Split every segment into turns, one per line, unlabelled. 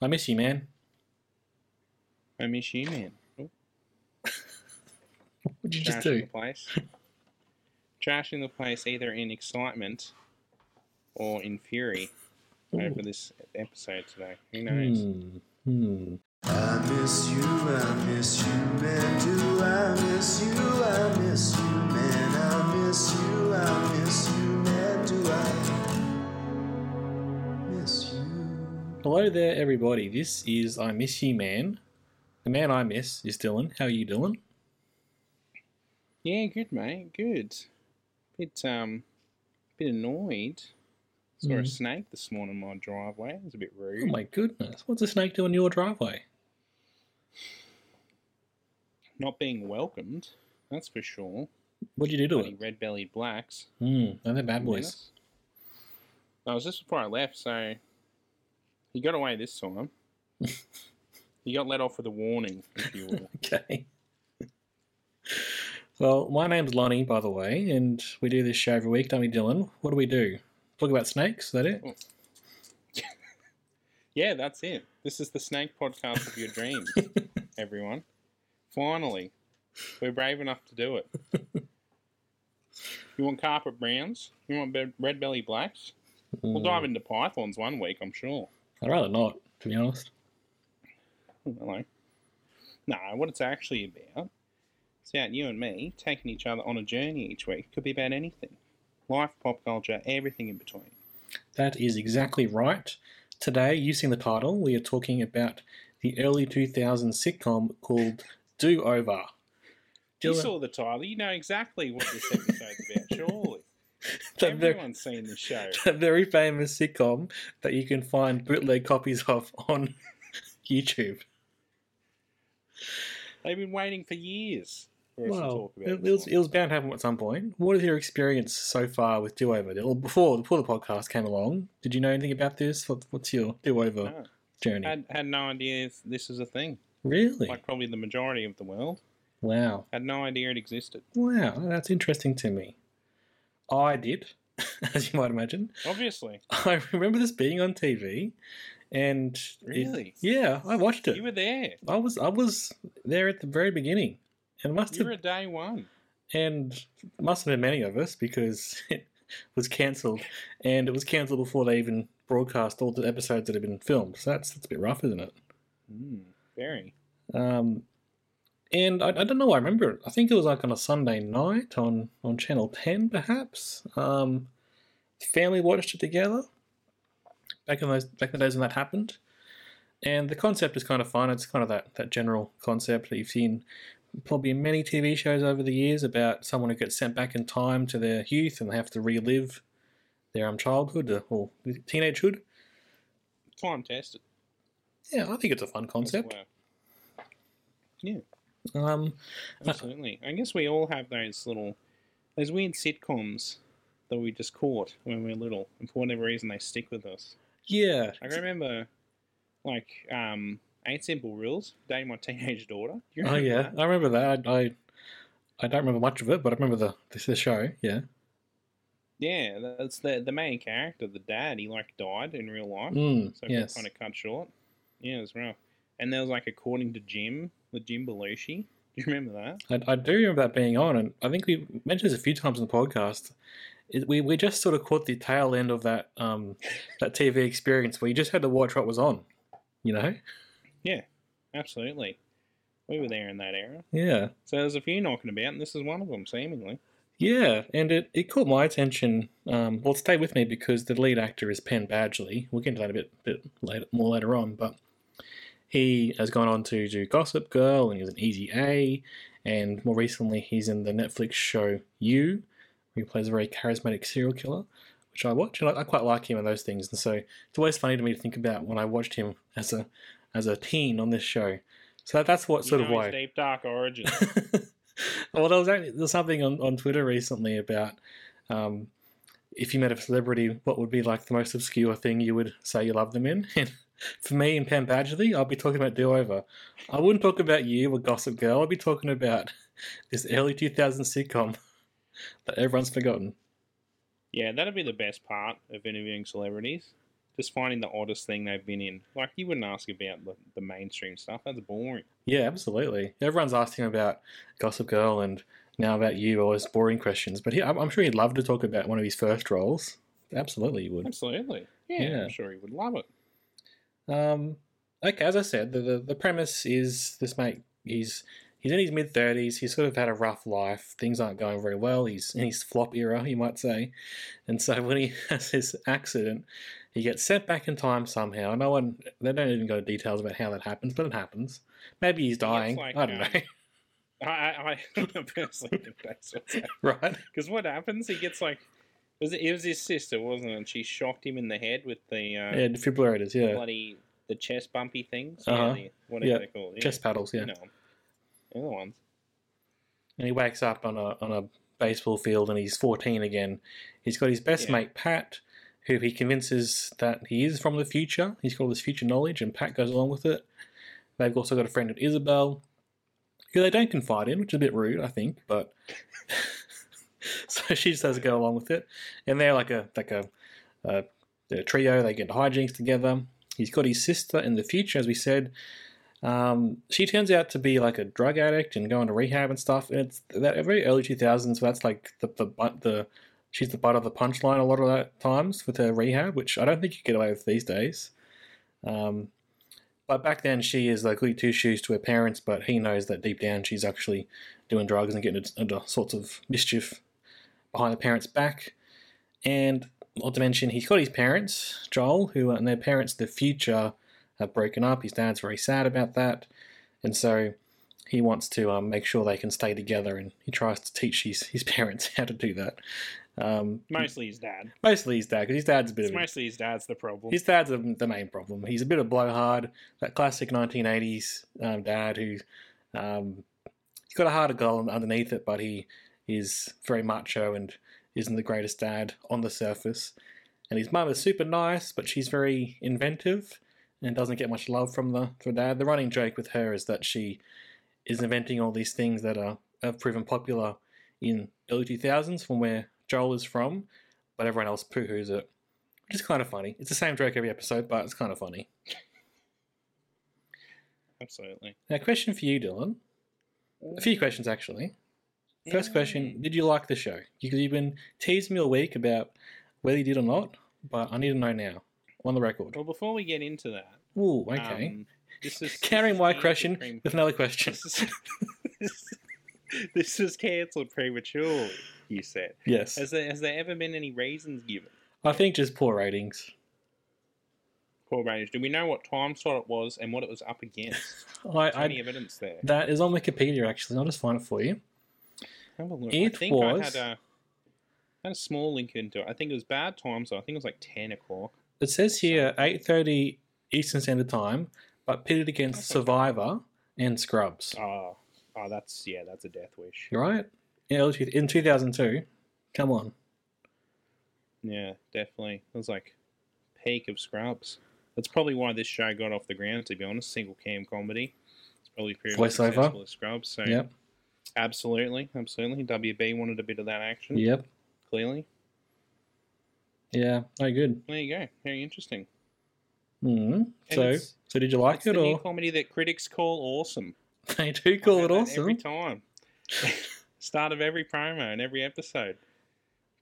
I miss you, man.
I miss you, man.
What'd you just
trashing
do?
the place. Trashing the place either in excitement or in fury over this episode today. Who knows?
Hmm. Hmm.
I miss you, I miss you, man. Do I miss you? I miss you, man. I miss you, I miss you,
Hello there, everybody. This is I Miss You Man. The man I miss is Dylan. How are you, Dylan?
Yeah, good, mate. Good. Bit um, bit annoyed. Saw a
Mhm.
snake this morning in my driveway. It was a bit rude.
Oh my goodness. What's a snake doing in your driveway?
Not being welcomed, that's for sure.
What'd you do to
Bloody
it?
red-bellied blacks.
Hmm. They're bad boys.
That was just before I left, so he got away this time. he got let off with a warning, if you will.
Okay. Well, my name's Lonnie, by the way, and we do this show every week, don't we, Dylan? What do we do? Talk about snakes? Is that it?
yeah, that's it. This is the snake podcast of your dreams, everyone. Finally, we're brave enough to do it. You want carpet browns? You want red belly blacks? We'll hmm. dive into pythons one week, I'm sure.
I'd rather not, to be honest.
Hello. No, what it's actually about is about you and me taking each other on a journey each week. Could be about anything. Life, pop culture, everything in between.
That is exactly right. Today, using the title, we are talking about the early 2000s sitcom called Do Over.
You saw the title, you know exactly what this episode's about, surely.
very,
Everyone's seen the show.
that very famous sitcom that you can find bootleg copies of on YouTube.
They've been waiting for years for us to
Well,
talk about
it, it was, it was bound to happen at some point. What is your experience so far with Do Over? Before, before the podcast came along, did you know anything about this? What, what's your Do Over
No.
journey?
Had, had no idea this was a thing.
really?
Like probably the majority of the world.
wow.
Had no idea it existed.
Wow, that's interesting to me. I did, as you might imagine.
Obviously.
I remember this being on TV, and it-
Really?
yeah, I watched it.
You were there.
I was I was there at the very beginning, and must
You
have
were at day one.
and must have been many of us because it was cancelled, and it was cancelled before they even broadcast all the episodes that had been filmed. So that's that's a bit rough, isn't it?
Mm, very.
Um, and I, I don't know. I remember. it. I think it was like on a Sunday night on on Channel Ten, perhaps. Um, family watched it together. Back in those back in the days when that happened, and the concept is kind of fun. It's kind of that that general concept that you've seen probably in many TV shows over the years about someone who gets sent back in time to their youth and they have to relive their um, childhood uh, or teenagehood.
Time tested.
Yeah, I think it's a fun concept.
Yeah.
Um,
Absolutely. I guess we all have those little, those weird sitcoms that we just caught when we were little, and for whatever reason they stick with us.
yeah,
I remember, like, um, Eight Simple Rules, dating my teenage daughter.
Oh yeah,
that?
I remember that. I, I I don't remember much of it, but I remember the the, the show. Yeah.
Yeah, that's the the main character, the dad. He like died in real life,
Mm,
so
yes.
kind of cut short. Yeah, it was rough. And there was like according to Jim, the Jim Belushi. Do you remember that?
I, I do remember that being on, and I think we mentioned this a few times in the podcast. It, we we just sort of caught the tail end of that um that TV experience where you just had to watch what was on. You know.
Yeah, absolutely. We were there in that era.
Yeah.
So there's a few knocking about, and this is one of them, seemingly.
Yeah, and it, it caught my attention. Um, well, stay with me because the lead actor is Penn Badgley. We'll get into that a bit, bit later, more later on. But he has gone on to do Gossip Girl, and he was an Easy A, and more recently he's in the Netflix show You, where he plays a very charismatic serial killer, which I watch, and I, I quite like him and those things. And so it's always funny to me to think about when I watched him as a as a teen on this show. So that's what sort
you
of
know
why.
deep dark origins.
well, there was, actually, there was something on, on Twitter recently about um, if you met a celebrity, what would be like the most obscure thing you would say you love them in? And for me in Penn Badgley, I'll be talking about Do Over. I wouldn't talk about you or Gossip Girl. I'll be talking about this early 2000s sitcom that everyone's forgotten.
yeah, that'd be the best part of interviewing celebrities. Just finding the oddest thing they've been in. Like you wouldn't ask about the, the mainstream stuff. That's boring.
Yeah, absolutely. Everyone's asking about Gossip Girl and now about you, all those boring questions. But he, I'm I'm sure he'd love to talk about one of his first roles. Absolutely, he would.
Absolutely. Yeah,
Yeah.
I'm sure he would love it.
Um, okay, as I said, the, the, the premise is this mate, he's he's in his mid 30s, he's sort of had a rough life, things aren't going very well, he's in his flop era, you might say. And so when he has this accident, he gets sent back in time somehow. No one, they don't even go into details about how that happens, but it happens. Maybe he's dying.
like,
I don't
um,
know.
I, I, I personally think that's what's
right?
Because what happens? He gets like, was it, it was his sister, wasn't it? And she shocked him in the head with the uh,
Yeah, defibrillators, yeah.
bloody the chest bumpy things.
Uh-huh.
Yeah, the, whatever
Yeah,
they call it.
Chest paddles, yeah.
You know, the other ones.
and he wakes up on a on a baseball field and he's 14 again. He's got his best
Yeah.
mate Pat, who he convinces that he is from the future. He's got all this future knowledge, and Pat goes along with it. They've also got a friend of Isabel, who they don't confide in, which is a bit rude, I think, but so she just has to go along with it. And they're like a like a, a, a trio. They get hijinks together. He's got his sister in the future, as we said. Um, she turns out to be like a drug addict and going to rehab and stuff. And it's that very early two thousands. That's like the the the she's the butt of the punchline a lot of that times with her rehab, which I don't think you get away with these days. Um, but back then she is like goody two shoes to her parents, but he knows that deep down she's actually doing drugs and getting into, into sorts of mischief behind the parents' back. And not to mention, he's got his parents, Joel, who and their parents, the future, have broken up. His dad's very sad about that, and so he wants to um, make sure they can stay together. And he tries to teach his, his parents how to do that. Um,
Mostly his dad.
mostly his dad, because his dad's a bit
It's
of a,
mostly his dad's the problem.
his dad's the the main problem. He's a bit of blowhard, that classic 1980s um, dad who um, he's got a heart of gold underneath it, but he is very macho and isn't the greatest dad on the surface. And his mum is super nice, but she's very inventive and doesn't get much love from the from dad. The running joke with her is that she is inventing all these things that are have proven popular in early 2000s from where Joel is from, but everyone else poo-hoos it which is kind of funny. It's the same joke every episode, but it's kind of funny.
Absolutely.
Now, question for you, Dylan. A few questions, actually. First question Did you like the show? Because you've been teasing me all week about whether you did or not, but I need to know now. On the record.
Well, before we get into that,
Ooh, okay.
um, this is
Carrying my question with another question.
This is, this is cancelled prematurely. You said.
Yes.
Has there has there ever been any reasons given?
I think just poor ratings.
Poor ratings. Do we know what time slot it was and what it was up against?
I,
there any
I,
evidence there?
that is on Wikipedia, actually. I'll just find it for you.
Have a look.
It
I think
was-
I had a had a small link into it. I think it was bad time, so I think it was like ten o'clock.
It says here 8.30 Eastern Standard Time, but pitted against
That's okay.
Survivor and Scrubs.
Oh, oh, that's yeah, that's a death wish.
You're right. In in 2002. Come on.
Yeah, definitely. It was like peak of Scrubs. That's probably why this show got off the ground. To be honest, single cam comedy. It's probably pretty
Voiceover.
successful as Scrubs. So
Yep.
Absolutely, absolutely. WB wanted a bit of that action.
Yep.
Clearly,
Yeah. Oh, good.
there you go. Very interesting.
hmm So, so did you like it
the new
or
comedy that critics call awesome.
they do call it awesome?
every time. Start of every promo and every episode.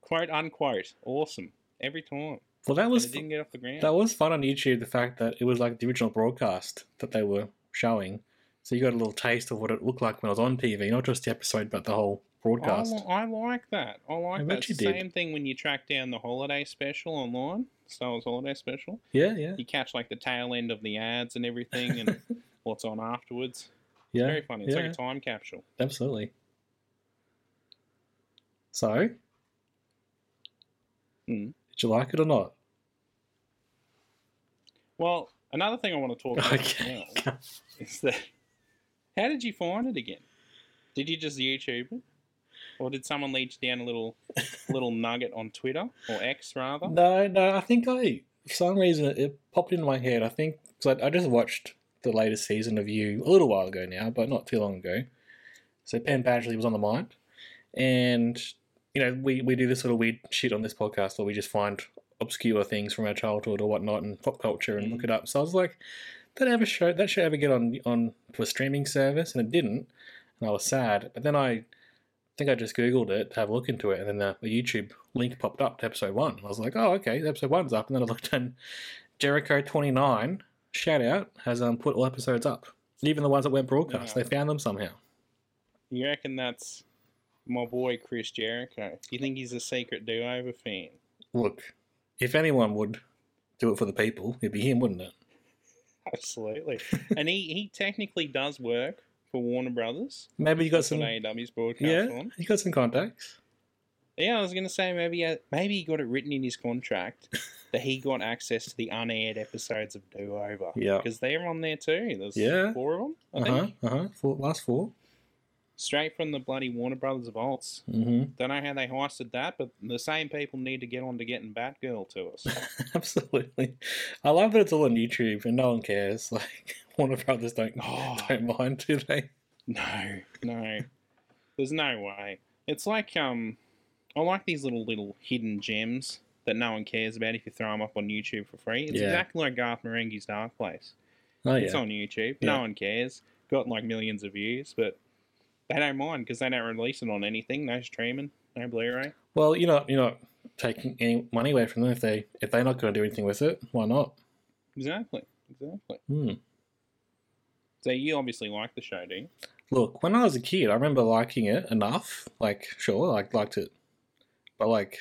Quote unquote. Awesome. Every time.
Well, that was
didn't get off the ground.
that was fun on YouTube. The fact that it was like the original broadcast that they were showing, so you got a little taste of what it looked like when it was on TV, not just the episode, but the whole broadcast.
li- I like that. I like
I
that. It's
you
the
did.
same thing when you track down the holiday special online, Star Wars Holiday Special.
Yeah, yeah,
You catch like the tail end of the ads and everything and what's on afterwards. It's
yeah.
very funny. It's
yeah,
like a time capsule.
absolutely. So,
Hmm.
Did you like it or not?
Well, another thing I want to talk about
Okay.
now is that how did you find it again? Did you just YouTube it, or did someone lead you down a little little nugget on Twitter or X rather?
No, no. I think I, for some reason, it, it popped into my head. I think because I, I just watched the latest season of You a little while ago now, but not too long ago. So Penn Badgley was on the mind, and you know we we do this sort of weird shit on this podcast where we just find obscure things from our childhood or whatnot and pop culture and look mm. it up. So I was like, that ever show that should ever get on on to a streaming service, and it didn't, and I was sad. But then I think I just googled it to have a look into it, and then the, the YouTube link popped up to episode one. I was like, oh okay, episode one's up, and then I looked and Jericho twenty nine shout out has um put all episodes up, even the ones that weren't broadcast.
Yeah.
They found them somehow.
You reckon that's my boy Chris Jericho? You think he's a secret do-over fan?
Look, if anyone would do it for the people, it'd be him, wouldn't it?
Absolutely. and he, he technically does work for Warner Brothers.
Maybe you got
That's
some.
AEW's broadcast
Yeah,
on.
you got some contacts.
Yeah, I was gonna say maybe uh, maybe he got it written in his contract that he got access to the unaired episodes of Do Over.
Yeah.
because they're on there too. There's
Yeah.
four of them. I
Uh huh.
think
Uh huh. Four, last four.
Straight from the bloody Warner Brothers vaults.
Mm-hmm.
Don't know how they hoisted that, but the same people need to get on to getting Batgirl to us.
Absolutely. I love that it's all on YouTube and no one cares. Like Warner Brothers don't
Oh.
don't mind, do they?
No, no. There's no way. It's like um I like these little little hidden gems that no one cares about if you throw them up on YouTube for free. It's
Yeah.
exactly like Garth Marenghi's Dark Place.
Oh yeah.
It's on YouTube.
Yeah.
No one cares. Got like millions of views, but they don't mind because they don't release it on anything. No streaming, no Blu-ray.
Well, you're not you're not taking any money away from them if they if they're not going to do anything with it. Why not?
Exactly, exactly.
Hmm.
So you obviously like the show, do you?
Look, when I was a kid, I remember liking it enough. Like, sure, I liked it, but like,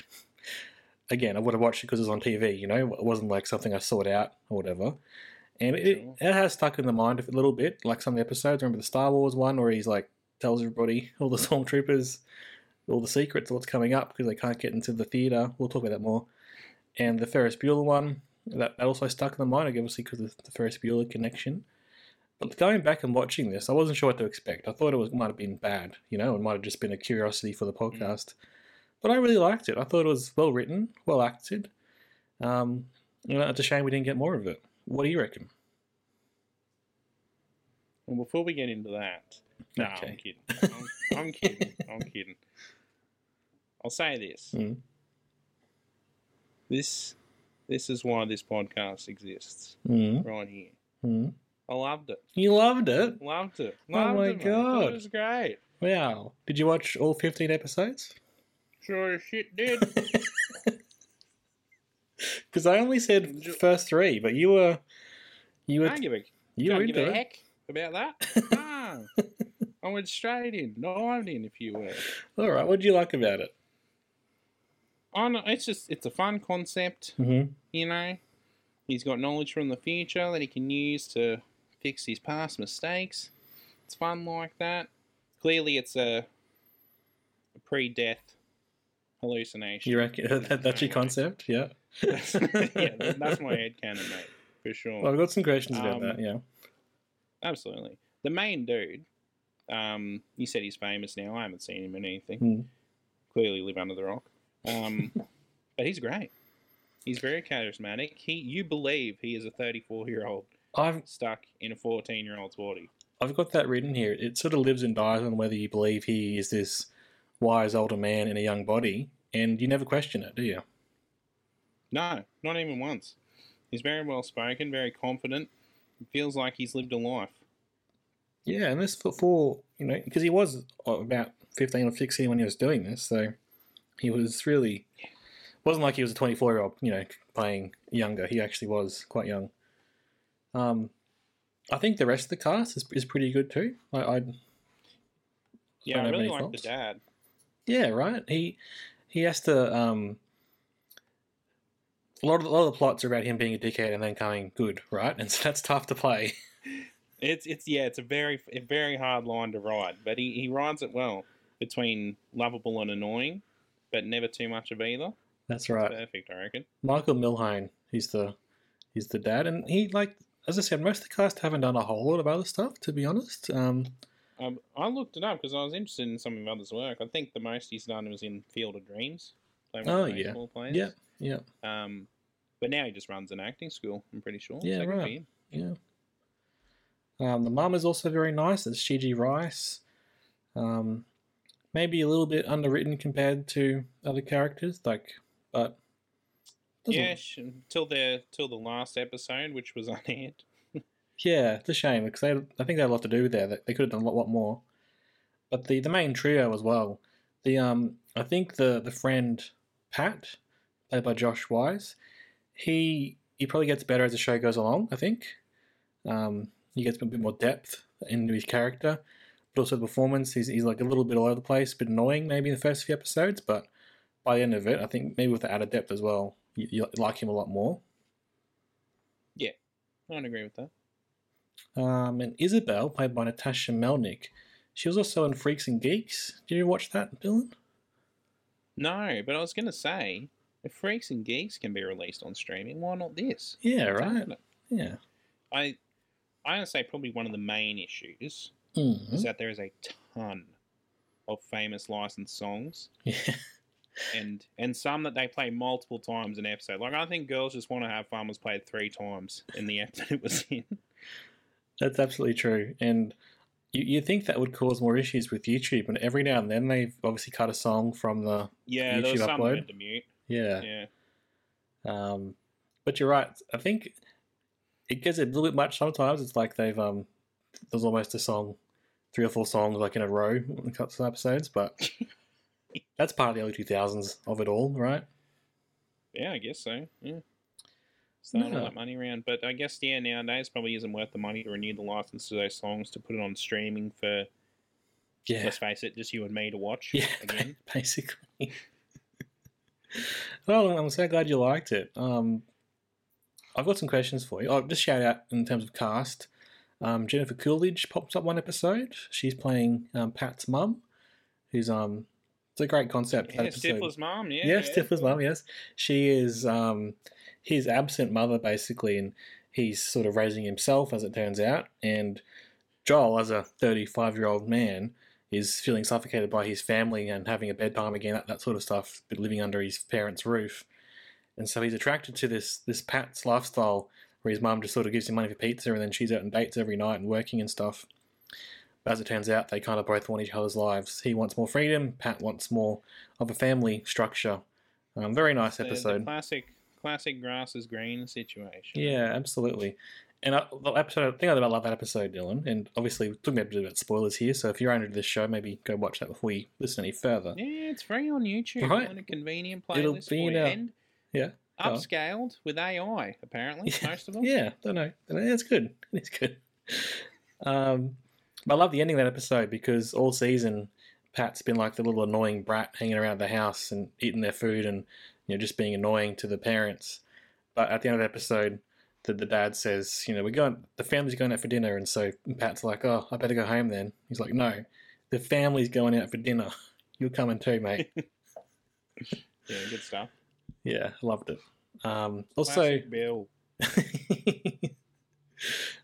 again, I would have watched it because it was on TV. You know, it wasn't like something I sought out or whatever. And it,
Sure.
it has stuck in the mind a little bit. Like some of the episodes. Remember the Star Wars one where he's like tells everybody, all the stormtroopers, all the secrets what's coming up because they can't get into the theater. We'll talk about that more. And the Ferris Bueller one that, that also stuck in the mind, obviously because of the Ferris Bueller connection. But going back and watching this, I wasn't sure what to expect. I thought it was might have been bad, you know, it might have just been a curiosity for the podcast. But I really liked it. I thought it was well written, well acted. Um, you know, it's a shame we didn't get more of it. What do you reckon?
Well, before we get into that, no, I'm kidding. I'm, I'm kidding. I'm kidding. I'll say this.
Mm.
This, this is why this podcast exists.
Mm.
Right here.
Mm.
I loved it.
You loved it?
Loved it.
Oh my
it,
God.
It was great.
Wow. Did you watch all 15 episodes?
Sure as shit did.
Because I only said first three, but you were. You were.
I give a,
You were
give a heck about that. no. I went straight in, dived in, if you will.
All right. What do you like about it?
I know, it's just, it's a fun concept.
Mm-hmm.
you know. He's got knowledge from the future that he can use to fix his past mistakes. It's fun like that. Clearly, it's a, a pre-death hallucination.
You reckon that, that's your concept? Yeah.
That's, yeah, that's my headcanon, mate, for sure.
Well, I've got some questions about
Um,
that. Yeah.
Absolutely. The main dude, um, you said he's famous now. I haven't seen him in anything.
Hmm.
Clearly live under the rock. Um, but he's great. He's very charismatic. He, you believe he is a 34 year old stuck in a 14 year old's body.
I've got that written here. It sort of lives and dies on whether you believe he is this wise older man in a young body, and you never question it, do you?
No, not even once. He's very well spoken, very confident. It feels like he's lived a life.
Yeah, and this for, you know because he was about fifteen or sixteen when he was doing this, so he was really wasn't like he was a twenty four year old, you know, playing younger. He actually was quite young. Um, I think the rest of the cast is, is pretty good too. I, I
Yeah, I really like the dad.
yeah, right. He he has to. Um, a lot of a lot of the plots are about him being a dickhead and then coming good, right? And so that's tough to play.
It's it's yeah, it's a very a very hard line to ride, but he, he rides it well between lovable and annoying, but never too much of either.
That's right.
Perfect, I reckon.
Michael Milhoan, he's the he's the dad, and he like as I said, most of the cast haven't done a whole lot of other stuff, to be honest. Um,
Um, I looked it up because I was interested in some of others' work. I think the most he's done was in Field of Dreams.
Oh, yeah.
players.
yeah, yeah,
Um, but now he just runs an acting school. I'm pretty sure.
Yeah,
So
right. yeah. Um, the mum is also very nice. It's Shiji Rice. Um, maybe a little bit underwritten compared to other characters, like, but
Yeah, till the till the last episode, which was unaired.
Yeah, it's a shame because they, I think they had a lot to do there. They they could have done a lot, lot more. But the, the main trio as well. The um, I think the the friend Pat, played by Josh Wise, he he probably gets better as the show goes along. I think, um, he gets a bit more depth into his character, but also the performance. He's he's like a little bit all over the place, a bit annoying maybe in the first few episodes, but by the end of it, I think maybe with the added depth as well, you, you like him a lot more.
Yeah, I'd agree with that.
Um, and Isabel, played by Natasha Melnick, she was also in Freaks and Geeks. Did you watch that, Dylan?
No, but I was going to say, if Freaks and Geeks can be released on streaming, why not this?
Yeah, right. Yeah.
I, I would say probably one of the main issues
Mhm.
is that there is a ton of famous licensed songs,
Yeah.
and and some that they play multiple times in an episode. Like I think "Girls Just Want to Have Fun" was played three times in the episode it was in.
That's absolutely true. And you, you think that would cause more issues with YouTube, and every now and then they've obviously cut a song from the.
Yeah,
YouTube
some
upload?
to mute.
Yeah.
Yeah,
Um, but you're right. I think it gets a little bit much sometimes. It's like they've. um There's almost a song, three or four songs like in a row in a couple of episodes, but that's part of the early 2000s of it all, right?
yeah, I guess so. Yeah. Throwing
No.
all that money around, but I guess yeah, nowadays probably isn't worth the money to renew the license to those songs to put it on streaming for.
Yeah.
Let's face it, just you and me to watch
Yeah,
again.
basically. well, I'm so glad you liked it. Um, I've got some questions for you. Oh, just shout out in terms of cast. Um, Jennifer Coolidge pops up one episode. She's playing um, Pat's mum, who's um, it's a great concept.
Yeah. Stifler's. Yeah,
Yeah,
yeah.
Stifler's mum. Yes, she is um, his absent mother, basically, and he's sort of raising himself, as it turns out. And Joel, as a 35 year old man, is feeling suffocated by his family and having a bedtime again, that, that sort of stuff, but living under his parents' roof. And so he's attracted to this this Pat's lifestyle, where his mum just sort of gives him money for pizza, and then she's out on dates every night and working and stuff. But as it turns out, they kind of both want each other's lives. He wants more freedom. Pat wants more of a family structure. Um, very nice
The- the
episode.
classic, classic grass is green situation.
Yeah, absolutely. And I, the episode, I think I love about that episode, Dylan. And obviously, we're talking a bit about spoilers here. So if you're under this show, maybe go watch that before you listen any further.
Yeah, it's free on YouTube.
Right.
On a convenient
It'll
playlist
be
for
Yeah.
Upscaled with AI, apparently,
Yeah.
most of them.
Yeah, don't know. That's good. It's good. Um, I love the ending of that episode because all season, Pat's been like the little annoying brat hanging around the house and eating their food and you know just being annoying to the parents. But at the end of the episode, the, the dad says, you know, we're going, the family's going out for dinner, and so Pat's like, oh, I better go home then. He's like, no, the family's going out for dinner. You're coming too, mate.
Yeah, good stuff.
Yeah, I loved it. Um, also,
Bill.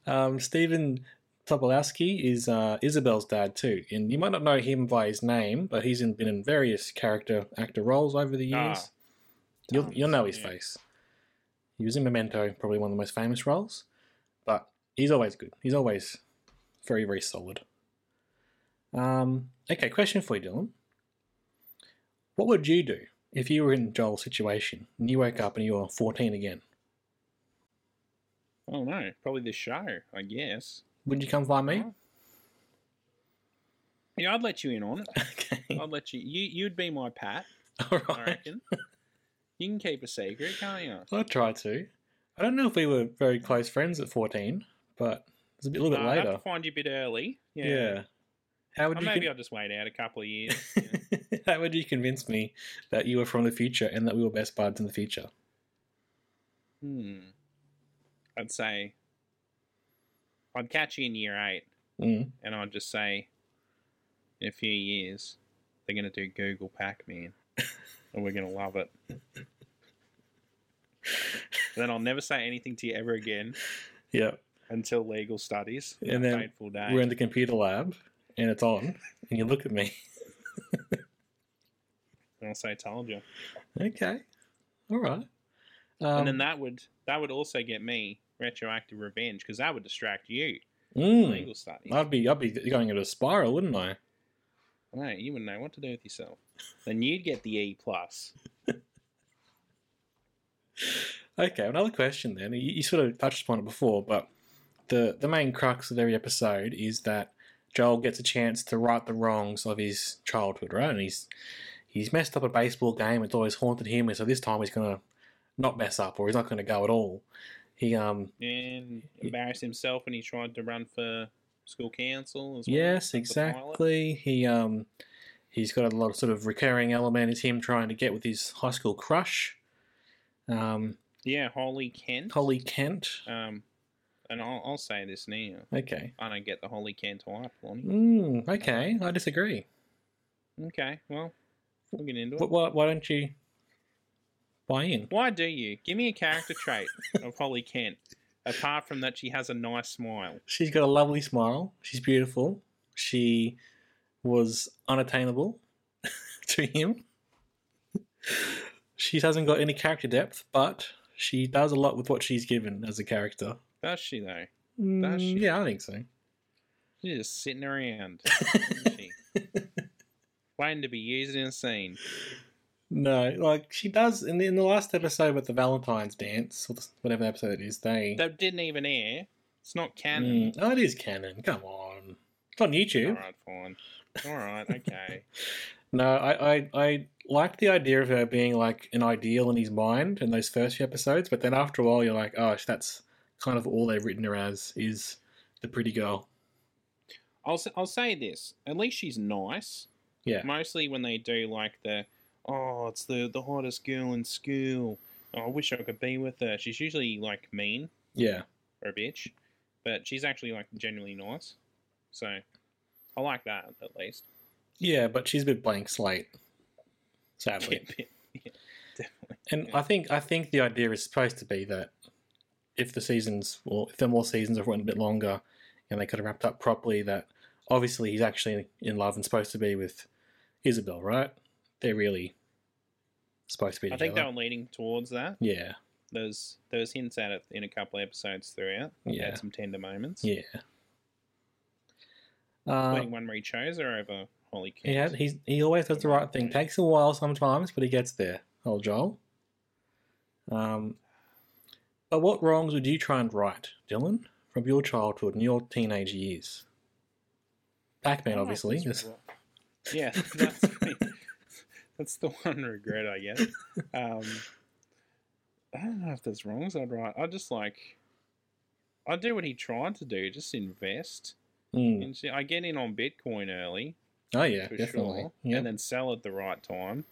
um, Stephen Tobolowsky is uh, Isabel's dad too, and you might not know him by his name, but he's in, been in various character actor roles over the years.
Ah,
you'll you'll know his
yeah.
face. He was in Memento, probably one of the most famous roles, but he's always good. He's always very very solid. Um, okay, question for you, Dylan. What would you do if you were in Joel's situation and you woke up and you were 14 again?
Oh no, probably the show, I guess.
Would you come find me?
Oh. Yeah, I'd let you in on it.
Okay.
I'd let you. You you'd be my pat.
All
I reckon. you can keep a secret, can't you?
I'll try to. I don't know if we were very close friends at 14, but it's a, bit, a little bit
Uh, I'd
later.
to find you a bit early. Yeah.
Yeah. How would
Or
you
maybe
con-
I'll just wait out a couple of years. Yeah.
How would you convince me that you were from the future and that we were best buds in the future?
hmm. I'd say I'd catch you in year eight,
Mm.
and I'd just say, in a few years, they're going to do Google Pac Man. and we're gonna love it. then I'll never say anything to you ever again
Yeah.
until legal studies.
And then
fateful day.
We're in the computer lab and it's on, and you look at me.
and I'll say, "Told you."
Okay. All right. Um,
and then that would that would also get me retroactive revenge because that would distract you.
mm,
Legal studies.
I'd be I'd be going into a spiral, wouldn't I?
No, you wouldn't know what to do with yourself. Then you'd get the E plus.
Okay, another question then. You, you sort of touched upon it before, but the the main crux of every episode is that Joel gets a chance to right the wrongs of his childhood, right? And he's he's messed up a baseball game. It's always haunted him, and so this time he's gonna not mess up, or he's not gonna go at all. He um
and embarrassed himself when he tried to run for school council as well.
yes, exactly. He um he's got a lot of sort of recurring element is him trying to get with his high school crush. Um,
Yeah, Holly Kent.
Holly Kent.
Um, and I'll, I'll say this now.
Okay.
I don't get the Holly Kent hype, Lonnie.
Mm, okay, I disagree.
Okay, well, we'll get into it.
why, why don't you buy in?
Why do you? Give me a character trait of Holly Kent, apart from that she has a nice smile.
She's got a lovely smile. She's beautiful. She was unattainable to him. She hasn't got any character depth, but she does a lot with what she's given as a character.
Does she, though?
Mm,
she?
yeah, I think so.
She's just sitting around, isn't she? Waiting to be used in a scene.
No, like she does in the, in the last episode with the Valentine's dance, or whatever episode it is. They
That didn't even air. It's not canon.
Mm, oh, it is canon. Come on, it's on YouTube.
All right, fine. All right, okay.
No, I, I, I like the idea of her being like an ideal in his mind in those first few episodes, but then after a while, you're like, oh, that's kind of all they've written her as is the pretty girl.
I'll I'll say this. At least she's nice.
Yeah.
Mostly when they do like the, oh, it's the the hottest girl in school. Oh, I wish I could be with her. She's usually like mean
Yeah.
or a bitch, but she's actually like genuinely nice. So I like that at least.
Yeah, but she's a bit blank slate, sadly.
Yeah, definitely.
And
Yeah.
I think I think the idea is supposed to be that if the seasons, well, if there more seasons have went a bit longer, and they could have wrapped up properly, that obviously he's actually in love and supposed to be with Isabel, right? They're really supposed to be Together.
I think they were leading towards that.
Yeah,
There's there was hints at it in a couple of episodes throughout.
Yeah.
had some tender moments.
yeah. Uh,
one where he chose her over Holly Kent.
he he's, he always does the right thing. Takes a while sometimes, but he gets there. Old Joel. Um, but what wrongs would you try and right, Dylan, from your childhood and your teenage years? Pac-Man,
Oh,
obviously.
right. Yeah, that's that's the one regret I guess. Um, I don't know if there's wrongs I'd write. I just like I do what he tried to do, just invest.
Mm.
And see, I get in on Bitcoin early
Oh yeah,
for
definitely.
sure,
Yeah.
and then sell at the right time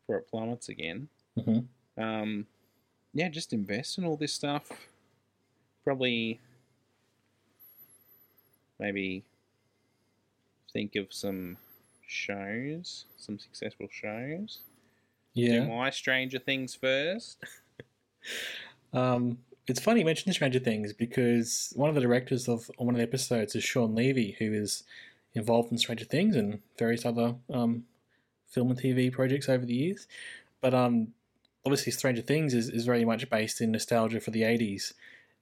before it plummets again.
hmm
Um, yeah, just invest in all this stuff. Probably, maybe think of some shows, some successful shows. Do
Yeah.
my Stranger Things first.
Um, it's funny you mentioned Stranger Things because one of the directors of one of the episodes is Shawn Levy, who is involved in Stranger Things and various other um, film and TV projects over the years. But um, obviously, Stranger Things is, is very much based in nostalgia for the 80s.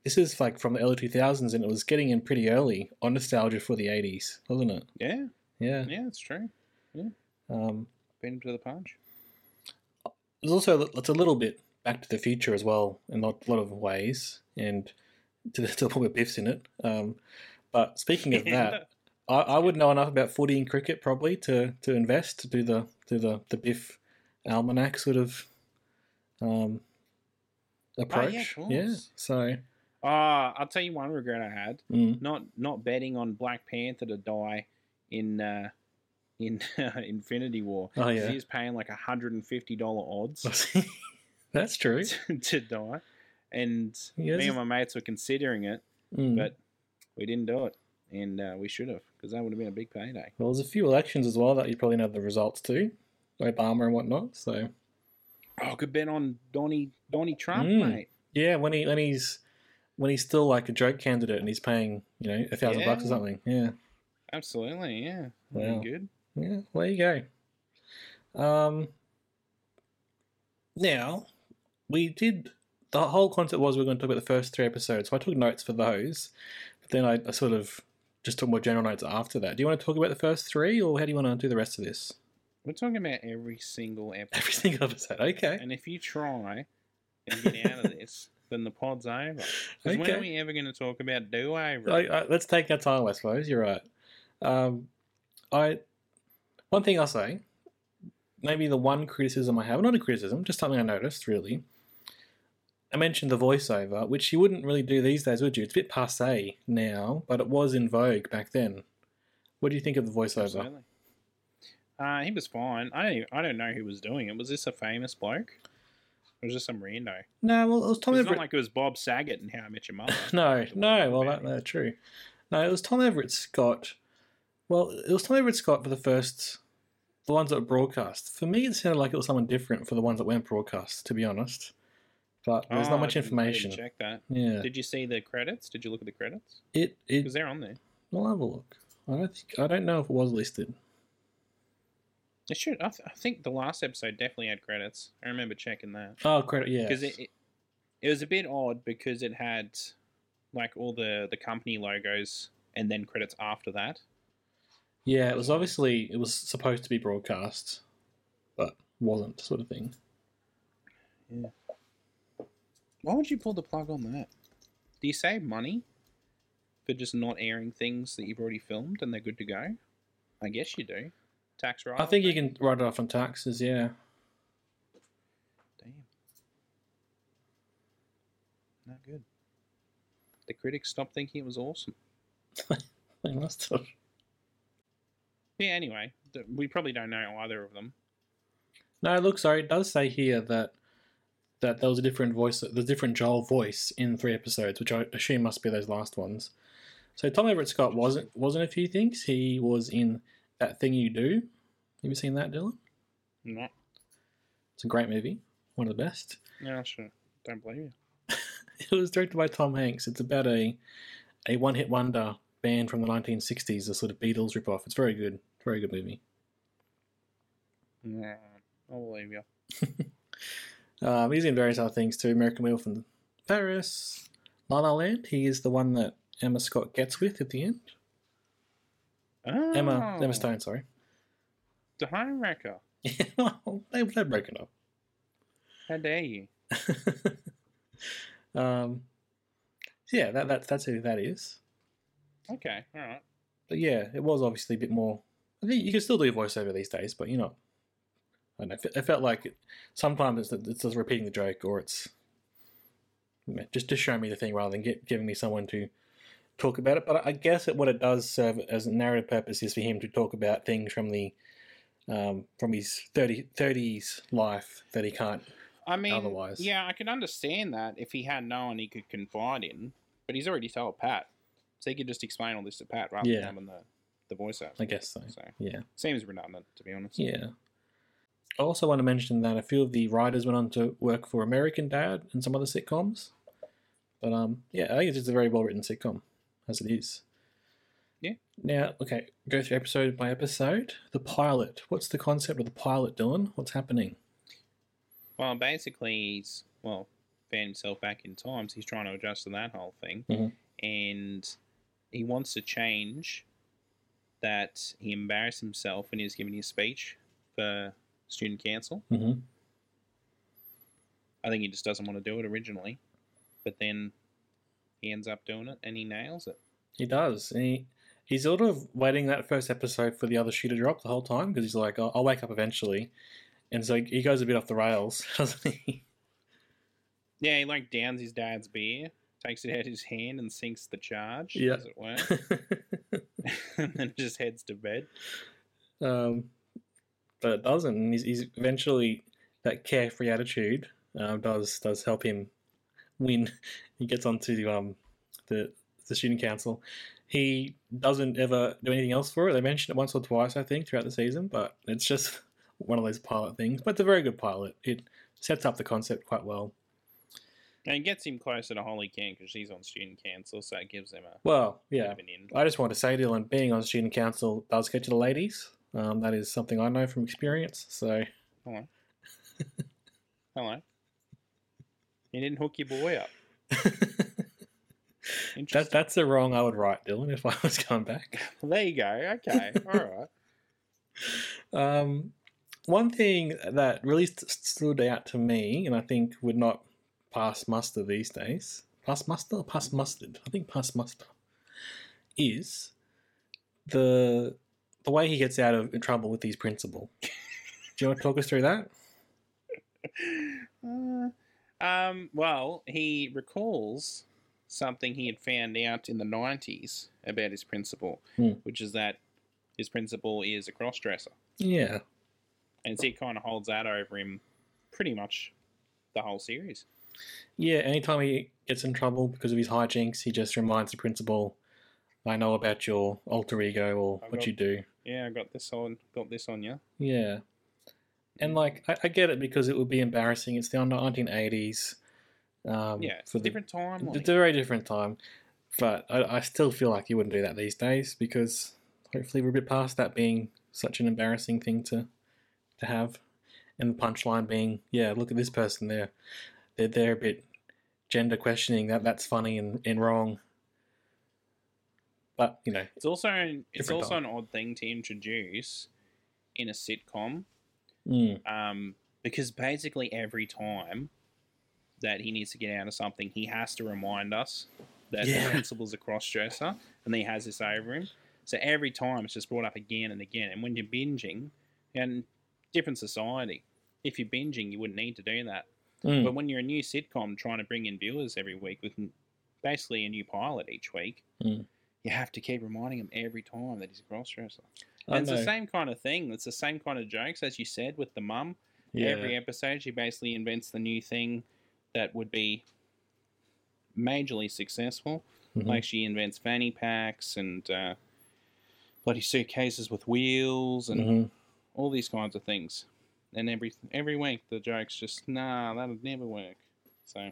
This is like from the early 2000s, and it was getting in pretty early on nostalgia for the 80s, wasn't it?
Yeah,
Yeah.
yeah, it's true.
Um,
Been to the punch.
there's also it's a little bit Back to the Future as well in a lot, lot of ways, and to the, to the point where Biff's in it. Um, but speaking of that, I, I would know enough about footy and cricket probably to, to invest to do the do the the Biff almanac sort of um, approach.
course.
yeah. So
Ah, I'll tell you one regret I had.
mm,
Not not betting on Black Panther to die in uh, in Infinity War.
Oh, yeah.
he was paying like hundred and fifty dollar odds
that's true.
to, to die, and
Yeah,
me and my mates were considering it,
Mm.
but we didn't do it, and uh, we should have because that would have been a big payday.
Well, there's a few elections as well that you probably know the results to. Obama and whatnot. So
Oh, good bet on Donny Donny Trump,
Mm.
mate.
yeah, when he when he's when he's still like a joke candidate and he's paying you know a thousand bucks or something. Yeah,
Absolutely, yeah.
Wow.
Good.
yeah. Well, there you go. Um. Now, we did. The whole concept was we are going to talk about the first three episodes, so I took notes for those. But then I, I sort of just took more general notes after that. Do you want to talk about the first three, or how do you want to do the rest of this?
We're talking about every single episode.
Every single episode. Okay.
And if you try and get out of this, then the pod's over. Because when are we ever going to talk about do over?
I, let's take our time, I suppose. You're right. Um, I one thing I'll say, maybe the one criticism I have, not a criticism, just something I noticed. Really, I mentioned the voiceover, which you wouldn't really do these days, would you? It's a bit passe now, but it was in vogue back then. What do you think of the voiceover?
Absolutely. Uh, he was fine. I don't. Even, I don't know who was doing it. Was this a famous bloke? Or was this some rando?
No, well, it was Tom
It's
Everett.
not like it was Bob Saget and How I Met Your Mother.
No, no. Well, that, that's true. No, it was Tom Everett Scott. Well, it was Tom Everett Scott for the first, the ones that were broadcast. For me, it sounded like it was someone different for the ones that weren't broadcast. To be honest, but there's
Oh,
not much
I didn't
information.
Check that.
Yeah,
Did you see the credits? Did you look at the credits?
it it.
Because they're on there.
We'll have a look. I don't think I don't know if it was listed.
It should. I, th- I think the last episode definitely had credits. I remember checking that
Oh, credit. Yeah,
because it, it it was a bit odd because it had like all the the company logos and then credits after that.
yeah. It was obviously it was supposed to be broadcast, but wasn't sort of thing. Yeah.
Why would you pull the plug on that? Do you save money for just not airing things that you've already filmed and they're good to go? I guess you do. Tax write.
I think you can write it off on taxes. Yeah.
Damn. Not good. The critics stopped thinking it was awesome.
They must have.
Yeah. Anyway, we probably don't know either of them.
No, look, sorry, it does say here that that there was a different voice, the different Joel voice in three episodes, which I assume must be those last ones. So Tom Everett Scott wasn't wasn't a few things. He was in that thing you do. Have you seen that, Dylan?
No.
It's a great movie, one of the best.
Yeah, sure. Don't believe you.
It was directed by Tom Hanks. It's about a a one hit wonder band from the 1960s, a sort of Beatles ripoff. It's very good, very good movie.
No. I'll believe you.
Um, he's in various other things too. American Werewolf from Paris, La La Land. He is the one that Emma Scott gets with at the end.
Oh,
Emma Emma Stone, sorry.
The home wrecker.
Yeah, well, they, they're broken up.
How dare you?
um, yeah, that, that that's who that is.
Okay, all right.
But yeah, it was obviously a bit more. I think you can still do a voiceover these days, but you know. I don't know. It felt like it, sometimes it's, it's just repeating the joke, or it's just to show me the thing rather than get, giving me someone to talk about it. But I guess it, what it does serve as a narrative purpose is for him to talk about things from the um, from his 30, 30s life that he can't.
I mean,
Otherwise.
yeah, I can understand that if he had no one he could confide in, but he's already told Pat, so he could just explain all this to Pat rather
Yeah.
than having the the voiceover.
I guess so.
So
Yeah.
seems redundant to be honest.
Yeah. I also want to mention that a few of the writers went on to work for American Dad and some other sitcoms. But um, yeah, I think it's just a very well written sitcom, as it is.
Yeah.
Now, okay, go through episode by episode. The pilot. What's the concept of the pilot, Dylan? What's happening?
Well, basically, he's well found himself back in time, so he's trying to adjust to that whole thing,
Mhm.
and he wants to change that he embarrassed himself when he was giving his speech for student council.
Mm-hmm.
I think he just doesn't want to do it originally, but then he ends up doing it and he nails it.
He does. And he, he's sort of waiting that first episode for the other shoe to drop the whole time because he's like, I'll, I'll wake up eventually. And so he goes a bit off the rails, doesn't he?
Yeah, he like downs his dad's beer, takes it out of his hand, and sinks the charge,
Yeah.
as it were, and then just heads to bed.
um, but it doesn't. And he's, he's eventually that carefree attitude um, does does help him win. He gets onto um, the the student council. He doesn't ever do anything else for it. They mention it once or twice, I think, throughout the season, but it's just one of those pilot things, but it's a very good pilot. It sets up the concept quite well.
And it gets him closer to Holly Kent because she's on student council, so it gives them a
Well, yeah.
of an in.
I just want to say, Dylan, being on student council does get you the ladies. Um, that is something I know from experience. So,
Hello. Hello. You didn't hook your boy up.
that, that's the wrong I would write, Dylan, if I was going back.
There you go. Okay. All right.
Um, one thing that really st- stood out to me, and I think would not pass muster these days, pass muster or pass mustard? I think pass muster, is the the way he gets out of trouble with his principal. Do you want to talk us through that?
Um, well, he recalls something he had found out in the 90s about his principal,
Hmm.
which is that his principal is a crossdresser.
Yeah.
And so he kind of holds that over him pretty much the whole series.
Yeah, anytime he gets in trouble because of his hijinks, he just reminds the principal, I know about your alter ego or
I've
what
got-
you do.
Yeah, I got this on, got this on you.
Yeah. And like, I, I get it because it would be embarrassing. It's the 1980s. Um,
Yeah, it's
for
a
the-
different time.
It's a very different time. But I, I still feel like you wouldn't do that these days because hopefully we're a bit past that being such an embarrassing thing to to have. And the punchline being, yeah, look at this person there. They're, they're a bit gender questioning. That That's funny and, and wrong. But, you know,
It's also it's also
time.
an odd thing to introduce in a sitcom
mm,
um, because basically every time that he needs to get out of something, he has to remind us that
Yeah.
the principal's a crossdresser and he has this over him. So every time it's just brought up again and again. And when you're binging, and different society, if you're binging, you wouldn't need to do that.
mm,
But when you're a new sitcom trying to bring in viewers every week with basically a new pilot each week,
Mm.
you have to keep reminding them every time that he's a crossdresser. It's the same kind of thing. It's the same kind of jokes as you said with the mum.
yeah.
Every episode, she basically invents the new thing that would be majorly successful.
Mhm.
Like she invents fanny packs and uh, bloody suitcases with wheels and
Mhm.
all these kinds of things. And every every week the jokes just nah, that would never work. So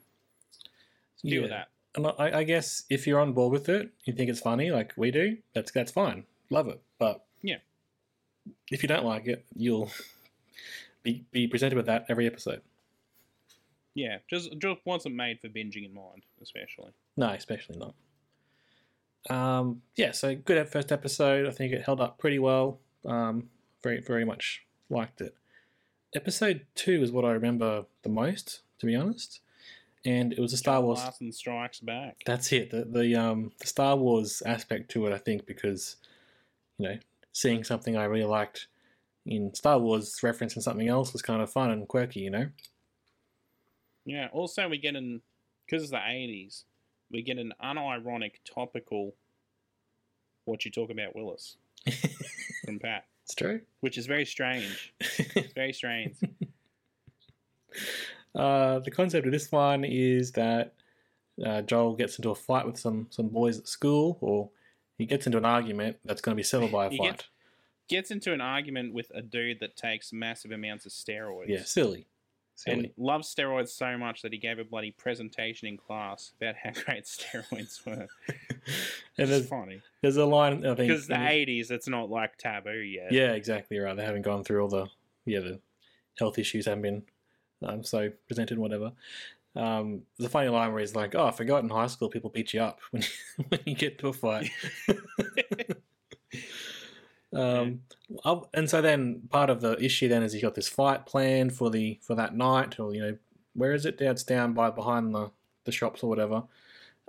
deal with that.
And I, I guess if you're on board with it, you think it's funny, like we do, that's that's fine. Love it. But
Yeah.
If you don't like it, you'll be be presented with that every episode.
Yeah, just just wasn't made for binging in mind, especially.
No, especially not. Um, yeah, so good at first episode. I think it held up pretty well. Um, very very much liked it. Episode two is what I remember the most, to be honest. And it was a Star Wars.
Larson strikes back.
That's it. The the um the Star Wars aspect to it, I think, because you know, seeing something I really liked in Star Wars referencing something else was kind of fun and quirky, you know.
Yeah. Also, we get an because it's the eighties, we get an unironic topical. What you talk about, Willis, from Pat,
It's true.
which is very strange. It's very strange.
uh, the concept of this one is that uh, Joel gets into a fight with some some boys at school, or he gets into an argument that's going to be settled by a
He
fight.
gets- Gets into an argument with a dude that takes massive amounts of steroids.
yeah, silly, silly.
And loves steroids so much that he gave a bloody presentation in class about how great steroids were.
and
It's funny.
there's a line I think
Because the
in the-
80s, it's not like taboo yet.
Yeah, exactly right. They haven't gone through all the yeah the health issues haven't been um, so presented, whatever. Um, a funny line where he's like, "Oh, I forgot in high school people beat you up when you, when you get to a fight." um, I'll- and so then part of the issue then is he's got this fight planned for the for that night, or you know, where is it? It's down by behind the the shops or whatever.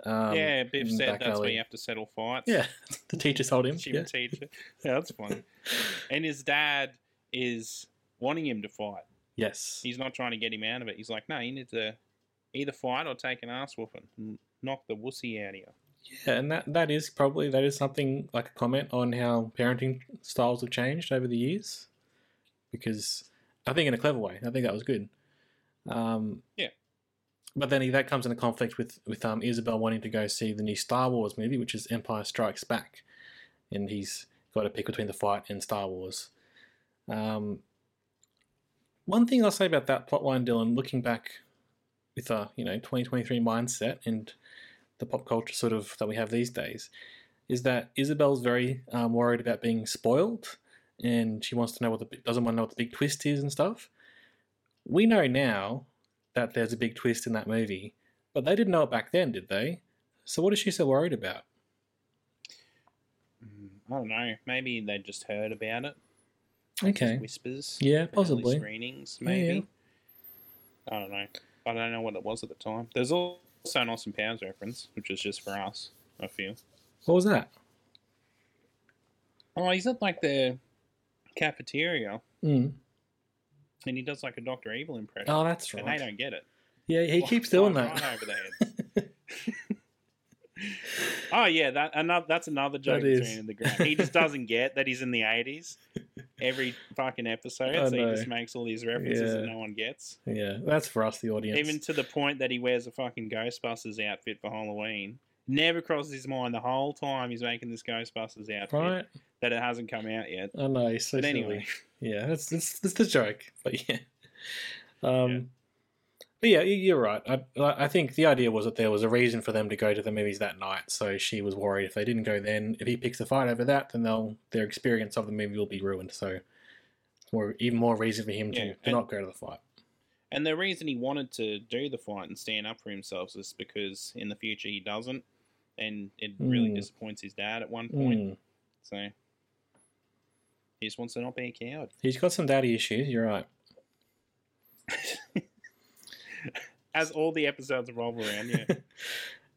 Um,
yeah, Biff said that's where you have to settle fights.
Yeah, the teachers told him.
Gym
Yeah.
teacher. Yeah, that's funny. and his dad is wanting him to fight.
Yes.
He's not trying to get him out of it. He's like, no, you need to either fight or take an ass whooping. Knock the wussy out of you.
Yeah, and that that is probably that is something like a comment on how parenting styles have changed over the years, because I think in a clever way. I think that was good. Um,
Yeah.
But then he, that comes into conflict with with um, Isabel wanting to go see the new Star Wars movie, which is Empire Strikes Back, and he's got to pick between the fight and Star Wars. Um, One thing I'll say about that plotline, Dylan, looking back with a you know 2023 mindset and the pop culture sort of that we have these days, is that Isabel's very um, worried about being spoiled, and she wants to know what the doesn't want to know what the big twist is and stuff. We know now that there's a big twist in that movie, but they didn't know it back then, did they? So what is she so worried about?
Mm, I don't know. Maybe they just heard about it.
Okay.
Whispers.
Yeah, possibly.
Screenings,
Yeah,
maybe. I don't know. I don't know what it was at the time. There's also an Austin Powers reference, which is just for us, I feel.
What was that?
Oh, he's at like the cafeteria
Mm.
and he does like a Doctor Evil impression.
Oh, that's right.
And they don't get it.
Yeah, he keeps doing that.
Right over their heads. oh yeah, that another that's another joke
That
in the ground. He just doesn't get that he's in the eighties every fucking episode,
I
so he just makes all these references that no one gets.
Yeah, that's for us, the audience.
Even to the point that he wears a fucking Ghostbusters outfit for Halloween. Never crosses his mind the whole time he's making this Ghostbusters outfit
right?
that it hasn't come out yet.
I know, so
But
silly.
anyway,
Yeah, that's that's, that's the joke. But yeah, um,
Yeah.
But yeah, you- you're right. I I think the idea was that there was a reason for them to go to the movies that night. So she was worried if they didn't go then, if he picks a fight over that, then they'll their experience of the movie will be ruined. So it's more even more reason for him to,
Yeah,
to
and-
not go to the fight.
And the reason he wanted to do the fight and stand up for himself is because in the future he doesn't, and it really
Mm.
disappoints his dad at one point.
Mm.
So he just wants to not be a coward.
He's got some daddy issues. You're right.
As all the episodes revolve around, yeah.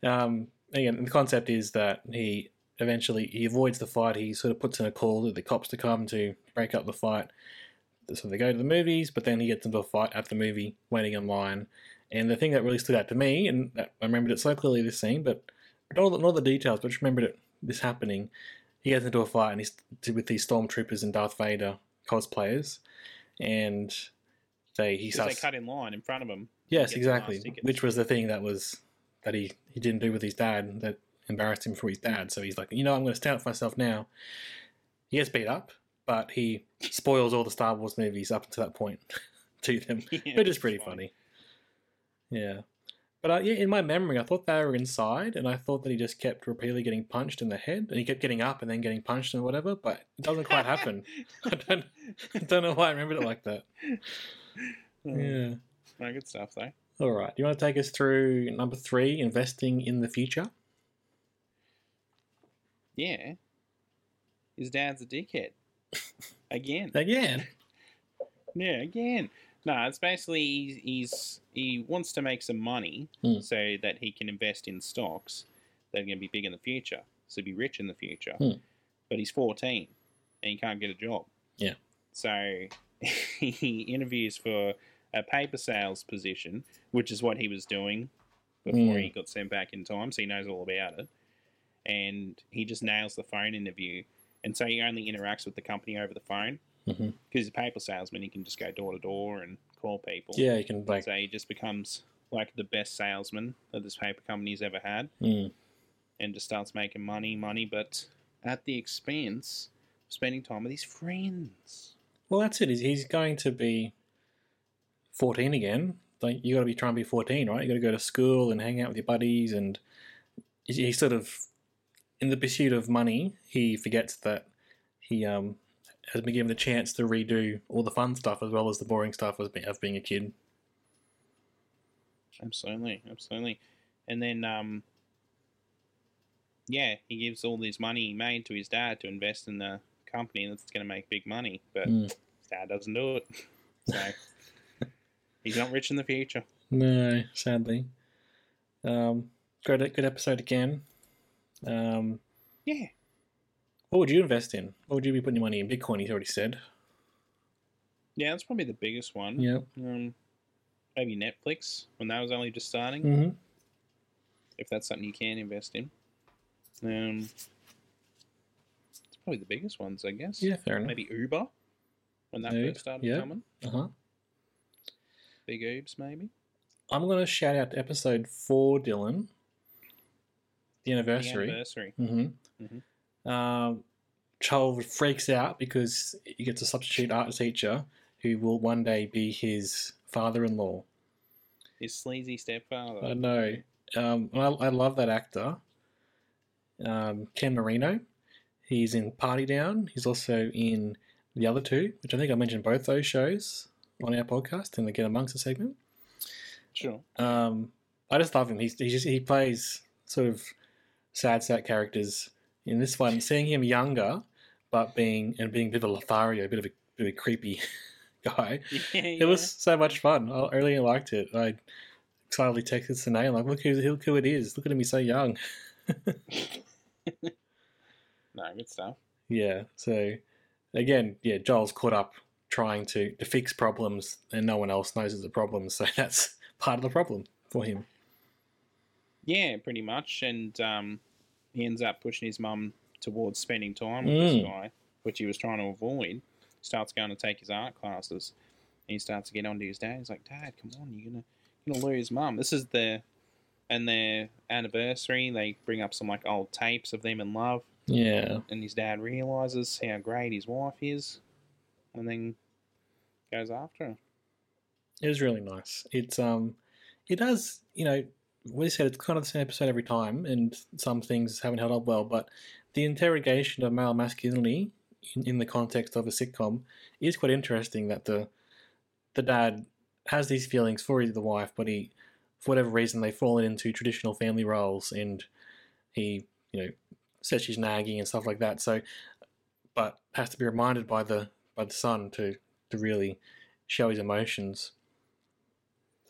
Um, again, the concept is that he eventually he avoids the fight. He sort of puts in a call to the cops to come to break up the fight. So they go to the movies, but then he gets into a fight at the movie, waiting in line. And the thing that really stood out to me, and I remembered it so clearly this scene, but not all the, not all the details, but just remembered it this happening. He gets into a fight and he's with these stormtroopers and Darth Vader cosplayers, and they he starts
they cut in line in front of him.
Yes, exactly. Which was the thing that was that he he didn't do with his dad that embarrassed him for his dad. So he's like, you know, I'm going to stand up for myself now. He gets beat up, but he spoils all the Star Wars movies up to that point to them,
Yeah,
which is pretty
funny.
funny. Yeah, but uh, yeah, in my memory, I thought they were inside, and I thought that he just kept repeatedly getting punched in the head, and he kept getting up and then getting punched and whatever. But it doesn't quite happen. I don't, I don't know why I remembered it like that. Yeah.
No, good stuff though.
All right. Do you want to take us through number three, investing in the future?
Yeah. His dad's a dickhead. Again.
Again.
Yeah, again. No, it's basically he's, he's he wants to make some money
Hmm.
so that he can invest in stocks that are going to be big in the future, so be rich in the future.
Hmm.
But he's fourteen and he can't get a job.
Yeah.
So he interviews for a paper sales position, which is what he was doing before
Hmm.
he got sent back in time, so he knows all about it. And he just nails the phone interview, and so he only interacts with the company over the phone because he's a paper salesman, he can just go door to door and call people.
Yeah, he can like.
So he just becomes like the best salesman that this paper company's ever had,
Mm,
and just starts making money, money, but at the expense of spending time with his friends.
well, that's it. He's going to be fourteen again. Like you got to be trying to be fourteen, right? You got to go to school and hang out with your buddies, and he, he sort of, in the pursuit of money, he forgets that he um has been given a chance to redo all the fun stuff as well as the boring stuff of being, of being a kid.
Absolutely, absolutely. And then, um, yeah, he gives all this money he made to his dad to invest in the company that's going to make big money, but
Mm.
his dad doesn't do it. So he's not rich in the future.
No, sadly. Um, good, good episode again. Um,
Yeah.
what would you invest in? What would you be putting your money in? Bitcoin, he's already said.
Yeah, that's probably the biggest one.
Yeah.
Um, maybe Netflix when that was only just starting.
Mm-hmm.
If that's something you can invest in. Um, it's probably the biggest ones, I guess.
Yeah, fair enough.
Maybe Uber when that
Maybe,
first started
yeah.
coming.
Uh huh.
Big Oobs, maybe.
I'm going to shout out episode four, Dylan. The
The
anniversary.
anniversary.
Mm-hmm. Um, Charles freaks out because he gets a substitute art teacher who will one day be his father-in-law.
His sleazy stepfather.
I know. Um, I, I love that actor, um, Ken Marino. He's in Party Down. He's also in the other two, which I think I mentioned both those shows on our podcast in the Get Amongst the segment.
Sure.
Um, I just love him. He's, he just he plays sort of sad sack characters. In this one, seeing him younger, but being and being a bit of a Lothario, a bit of a bit of a creepy guy.
Yeah,
It was so much fun. I really liked it. I excitedly texted Sine like, "Look who look who it is! Look at him, he's so young."
No, good stuff.
Yeah. So again, yeah, Joel's caught up trying to, to fix problems, and no one else knows it's a problem. So that's part of the problem for him.
Yeah, pretty much. And um, he ends up pushing his mum towards spending time with this
Mm.
guy, which he was trying to avoid. Starts going to take his art classes. And he starts to get onto his dad. He's like, Dad, come on, you're gonna you're gonna lose mum. This is their and their anniversary. They bring up some like old tapes of them in love,
Yeah.
and his dad realizes how great his wife is, and then goes after.
It was really nice. It's um, it does you know we said it's kind of the same episode every time, and some things haven't held up well, but the interrogation of male masculinity in, in the context of a sitcom is quite interesting. That the the dad has these feelings for the wife, but he, for whatever reason, they've fallen into traditional family roles, and he you know says she's nagging and stuff like that. So, but has to be reminded by the by the son to to really show his emotions.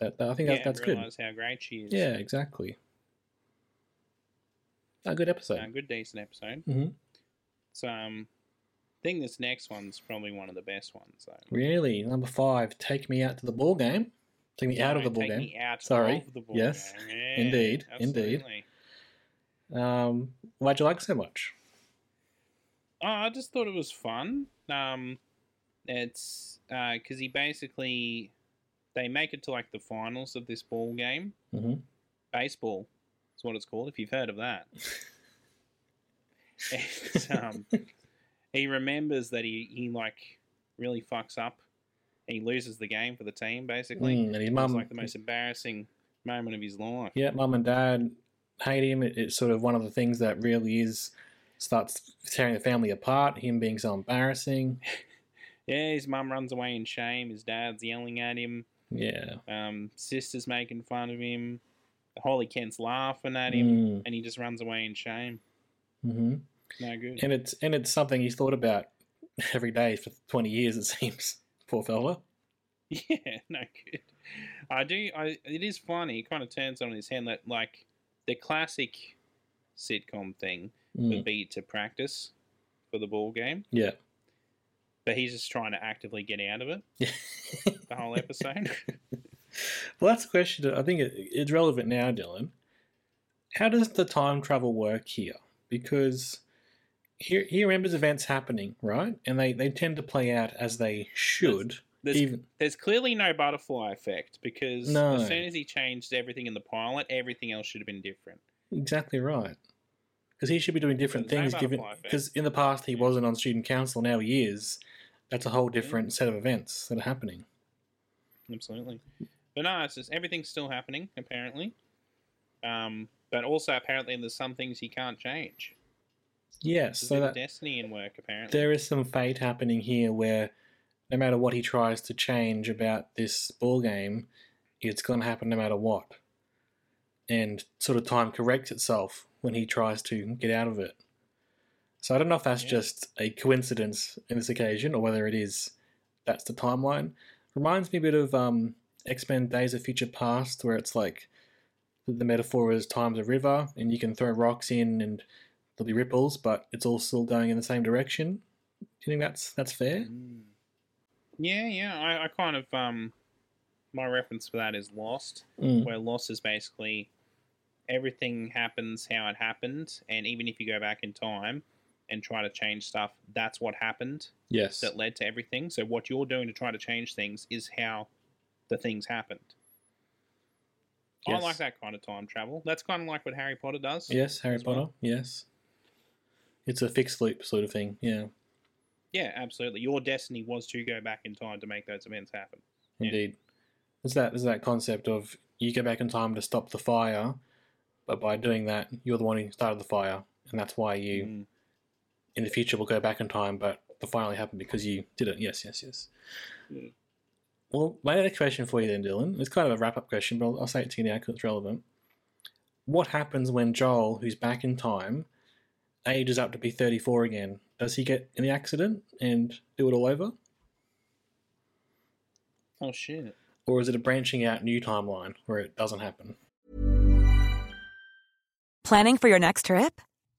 That, that- I think
yeah,
that, that's good.
how great she is.
Yeah, exactly. A good episode.
Uh, good, decent episode.
Mhm.
So, um, I think this next one's probably one of the best ones. Though.
Really, number five. Take me out to the ball game. Take me out of the ball
take
game.
me out
Sorry.
of the ball
Yes.
game. Yeah,
Indeed, indeed. Um, why'd you like so much?
Oh, I just thought it was fun. Um, it's because he basically they make it to like the finals of this ball game.
hmm
Baseball is what it's called. If you've heard of that. And, um, he remembers that he, he like really fucks up. He loses the game for the team. Basically,
Mm, and his mum,
like the most embarrassing moment of his life.
yeah, mum and dad hate him. It, it's sort of one of the things that really is starts tearing the family apart. Him being so embarrassing.
Yeah, his mum runs away in shame. His dad's yelling at him.
Yeah.
Um, sister's making fun of him. Holly Kent's laughing at him,
Mm,
and he just runs away in shame.
hmm
No good.
And it's and it's something he's thought about every day for twenty years. It seems. Poor fella.
Yeah, no good. I do. I it is funny. It kind of turns on his head that like the classic sitcom thing
Mm,
would be to practice for the ball game,
yeah.
But he's just trying to actively get out of it the whole episode.
well, that's a question. I think it, it's relevant now, Dylan. How does the time travel work here? Because here he remembers events happening, right? And they, they tend to play out as they should.
There's,
even
there's clearly no butterfly effect because
No.
as soon as he changed everything in the pilot, everything else should have been different.
exactly right. Because he should be doing different
There's no
things. Given because in the past he
Yeah.
wasn't on student council, now he is. That's a whole different set of events that are happening.
Absolutely. But no, it's just everything's still happening apparently. Um, but also apparently there's some things he can't change.
Yes,
There's
so that
destiny in work apparently.
there is some fate happening here where no matter what he tries to change about this ball game, it's going to happen no matter what. And sort of time corrects itself when he tries to get out of it. So I don't know if that's
Yeah.
just a coincidence in this occasion or whether it is that's the timeline. Reminds me a bit of um, X Men Days of Future Past, where it's like the metaphor is time's a river and you can throw rocks in and there'll be ripples, but it's all still going in the same direction. Do you think that's that's fair?
Mm. Yeah, yeah. I, I kind of um my reference for that is Lost,
Mm.
where Lost is basically everything happens how it happened, and even if you go back in time and try to change stuff, that's what happened
Yes.
that led to everything. So what you're doing to try to change things is how the things happened. I like that kind of time travel. That's kind of like what Harry Potter does.
Yes, Harry
as well.
Potter. Yes. It's a fixed loop sort of thing. Yeah.
Yeah, absolutely. Your destiny was to go back in time to make those events happen. Yeah.
Indeed. There's that there's that concept of you go back in time to stop the fire, but by doing that, you're the one who started the fire, and that's why you
Mm.
In the future we'll go back in time, but the fire only happened because you did it. Yes, yes, yes.
Yeah.
Well, my next question for you then, Dylan, it's kind of a wrap up question, but I'll, I'll say it to you now because it's relevant. What happens when Joel, who's back in time, ages up to be 34 again? Does he get in the accident and do it all over?
Oh shit.
Or is it a branching out new timeline where it doesn't happen?
Planning for your next trip?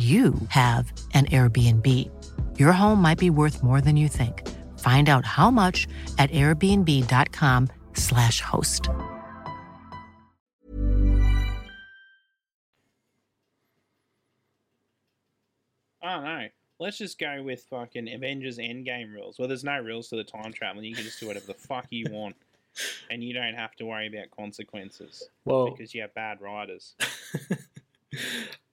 you have an Airbnb. Your home might be worth more than you think. Find out how much at airbnb.com/slash host.
I don't know. Let's just go with fucking Avengers Endgame rules. Well, there's no rules to the time traveling. You can just do whatever the fuck you want, and you don't have to worry about consequences
Well,
because you have bad writers.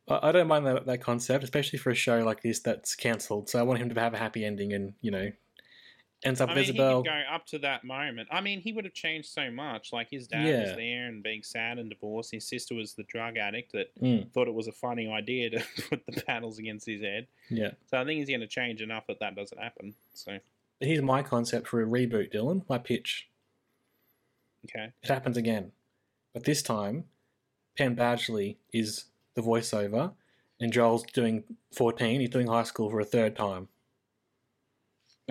I don't mind that, that concept, especially for a show like this that's cancelled. So I want him to have a happy ending and, you know, ends up
I
with
mean,
Isabel.
he could go up to that moment. I mean, he would have changed so much. Like his dad
Yeah.
was there and being sad and divorced. His sister was the drug addict that
Mm,
thought it was a funny idea to put the paddles against his head.
yeah.
So I think he's going to change enough that that doesn't happen. So
Here's my concept for a reboot, Dylan. My pitch.
okay,
It happens again. But this time, Penn Badgley is the voiceover, and Joel's doing 14. He's doing high school for a third time.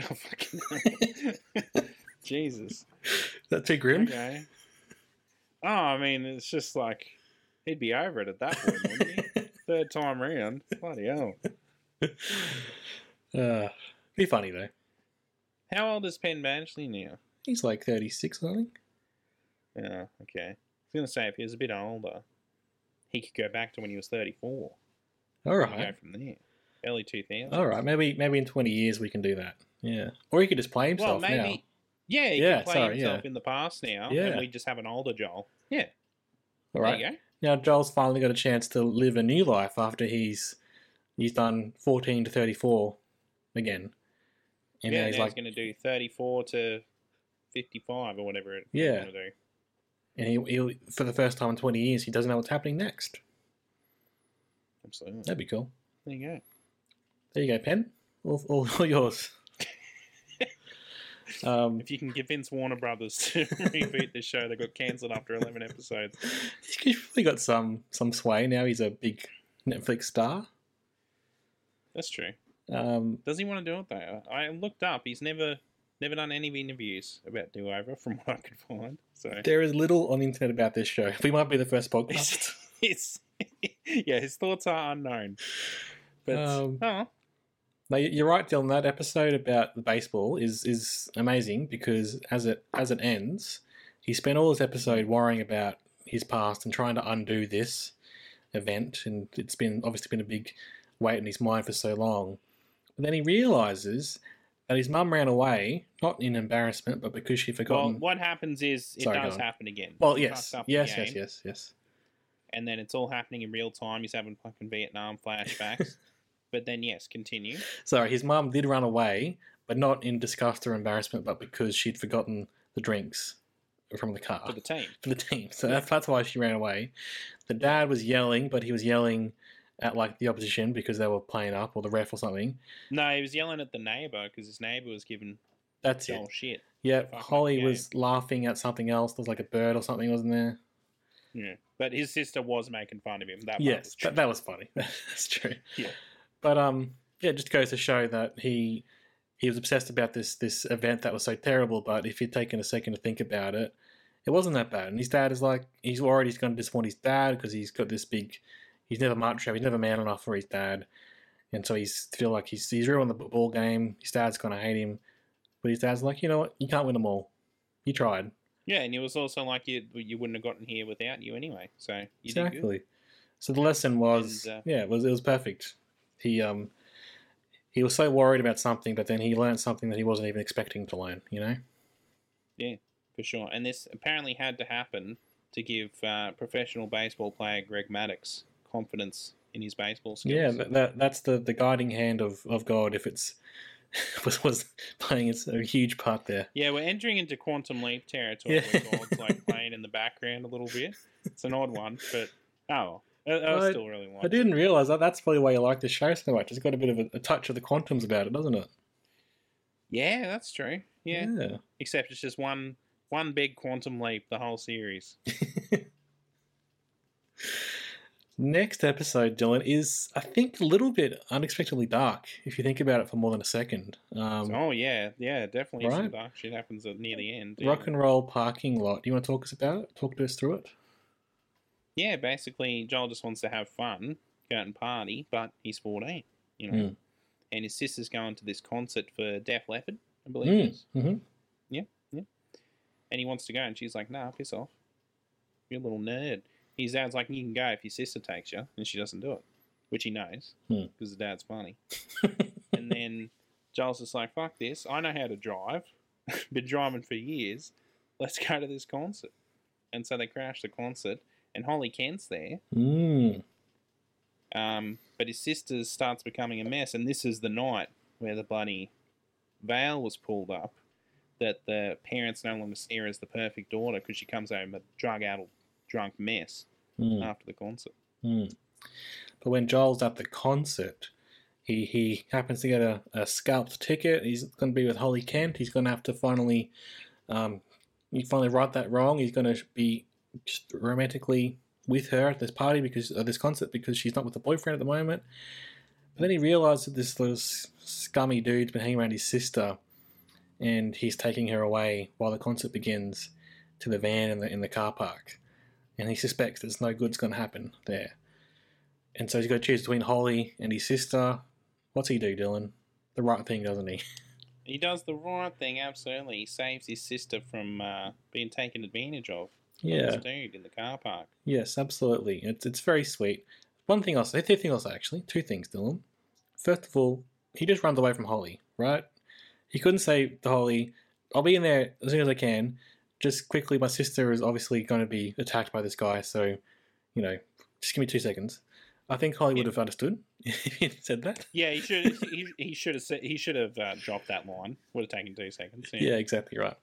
oh, fucking Jesus.
Is that too grim?
Okay. Oh, I mean, it's just like he'd be over it at that point, wouldn't he? Third time round. Bloody hell.
Uh, be funny, though.
How old is Penn Badgley now?
He's like 36 or something.
Yeah, okay. I was going to say, if he was a bit older, he could go back to when he was 34.
All right.
Go from there. Early 2000s.
All right. Maybe maybe in 20 years we can do that. Yeah. Or he could just play
Well,
himself
maybe.
now.
Yeah, he
Yeah,
could play
sorry,
himself
yeah.
in the past now,
Yeah.
and we just have an older Joel. Yeah,
All right.
there you go.
Now Joel's finally got a chance to live a new life after he's he's done 14 to 34 again. And
yeah,
now he's
now
like,
he's going to do 34 to 55 or whatever it
Yeah.
Going to do.
and he, he'll for the first time in 20 years, he doesn't know what's happening next.
Absolutely.
That'd be cool.
There you go.
There you go, Penn. All, all, all yours. um,
If you can convince Warner Brothers to reboot this show, they got cancelled after 11 episodes.
he's probably got some some sway now. He's a big Netflix star.
That's true.
Um,
Does he want to do it though? I looked up. He's never never done any interviews about Do Over, from what I could find. So
there is little on the internet about this show. We might be the first podcast.
it's, yeah, his thoughts are unknown. But
Um,
oh,
No, you- you're right, Dylan. That episode about the baseball is is amazing because as it as it ends, he spent all this episode worrying about his past and trying to undo this event, and it's been obviously been a big weight in his mind for so long. But then he realizes that his mum ran away, not in embarrassment, but because she
well,
forgotten.
what happens is it
Sorry, go
does
on.
happen again.
Well, yes,
fucks up the
yes, yes, yes, yes.
And then it's all happening in real time. He's having fucking Vietnam flashbacks. but then yes, continue.
Sorry, his mum did run away, but not in disgust or embarrassment, but because she'd forgotten the drinks from the car.
For the team.
for the team. So that's, that's why she ran away. The dad was yelling, but he was yelling at like the opposition because they were playing up or the ref or something.
No, he was yelling at the neighbor because his neighbor was giving
That's it.
Shit.
Yeah, Holly was laughing at something else. There was like a bird or something, wasn't there?
Yeah, but his sister was making fun of him. That
yes,
was
that, that was funny. That's true.
Yeah.
But um, yeah, it just goes to show that he he was obsessed about this this event that was so terrible. But if you'd taken a second to think about it, it wasn't that bad. And his dad is like, he's worried he's going to disappoint his dad because he's got this big. He's never macho. He's never man enough for his dad, and so he's feel like he's he's ruined the ball game. His dad's going to hate him, but his dad's like, you know what, you can't win them all. You tried.
Yeah, and it was also like you you wouldn't have gotten here without you anyway. So you
exactly. So the lesson was,
And, uh,
yeah, it was it was perfect. He um he was so worried about something, but then he learned something that he wasn't even expecting to learn. You know?
Yeah, for sure. And this apparently had to happen to give uh, professional baseball player Greg Maddux confidence in his baseball skills.
Yeah, that, that that's the the guiding hand of of God. If it's was was playing it's a huge part there.
Yeah, we're entering into quantum leap territory
Yeah.
where God's like playing in the background a little bit. It's an odd one, but oh, I, I
I-
still really like
I didn't realize that. That's probably why you like this show so much. It's got a bit of a, a touch of the quantums about it, doesn't it?
Yeah, that's true. Yeah.
yeah.
except it's just one one big quantum leap the whole series.
Next episode, Dylan, is I think a little bit unexpectedly dark. If you think about it for more than a second, um,
oh yeah, yeah, definitely some
right.
dark shit happens at near the end. yeah.
rock and roll parking lot. Do you want to talk us about it? Talk to us through it.
Yeah, basically Joel just wants to have fun, go out and party, but he's fourteen, you know.
Mm.
And his sister's going to this concert for Def Leppard, I believe it is.
Mm-hmm.
And he wants to go and she's like, Nah, piss off. You're a little nerd. His dad's like, You can go if your sister takes you and she doesn't do it. Which he knows,
Hmm.
because the dad's funny. and then Joel's just like, fuck this. I know how to drive. Been driving for years. Let's go to this concert. And so they crash the concert, and Holly Kent's there.
Mm.
Um, but his sister starts becoming a mess, and this is the night where the bloody veil was pulled up. That the parents no longer see her as the perfect daughter because she comes home a drug-addled, drunk mess
Mm.
after the concert.
Mm. But when Joel's at the concert, he he happens to get a, a scalped ticket. He's going to be with Holly Kent. He's going to have to finally, um, he finally right that wrong. He's going to be romantically with her at this party because of this concert because she's not with a boyfriend at the moment. But then he realizes that this little scummy dude's been hanging around his sister, and he's taking her away while the concert begins to the van in the in the car park, and he suspects there's no good's going to happen there. And so he's got to choose between Holly and his sister. What's he do, Dylan? The right thing, doesn't he?
He does the right thing, absolutely. He saves his sister from uh, being taken advantage of.
Yeah.
This dude in the car park.
Yes, absolutely. It's it's very sweet. One thing say, two things say actually, two things, Dylan. First of all, he just runs away from Holly, right? He couldn't say to Holly, "I'll be in there as soon as I can." Just quickly, my sister is obviously going to be attacked by this guy, so you know, just give me two seconds. I think Holly would have understood if he said that.
Yeah, he should. he, he should have. Said, he should have uh, dropped that line. Would have taken two seconds.
Yeah, exactly right.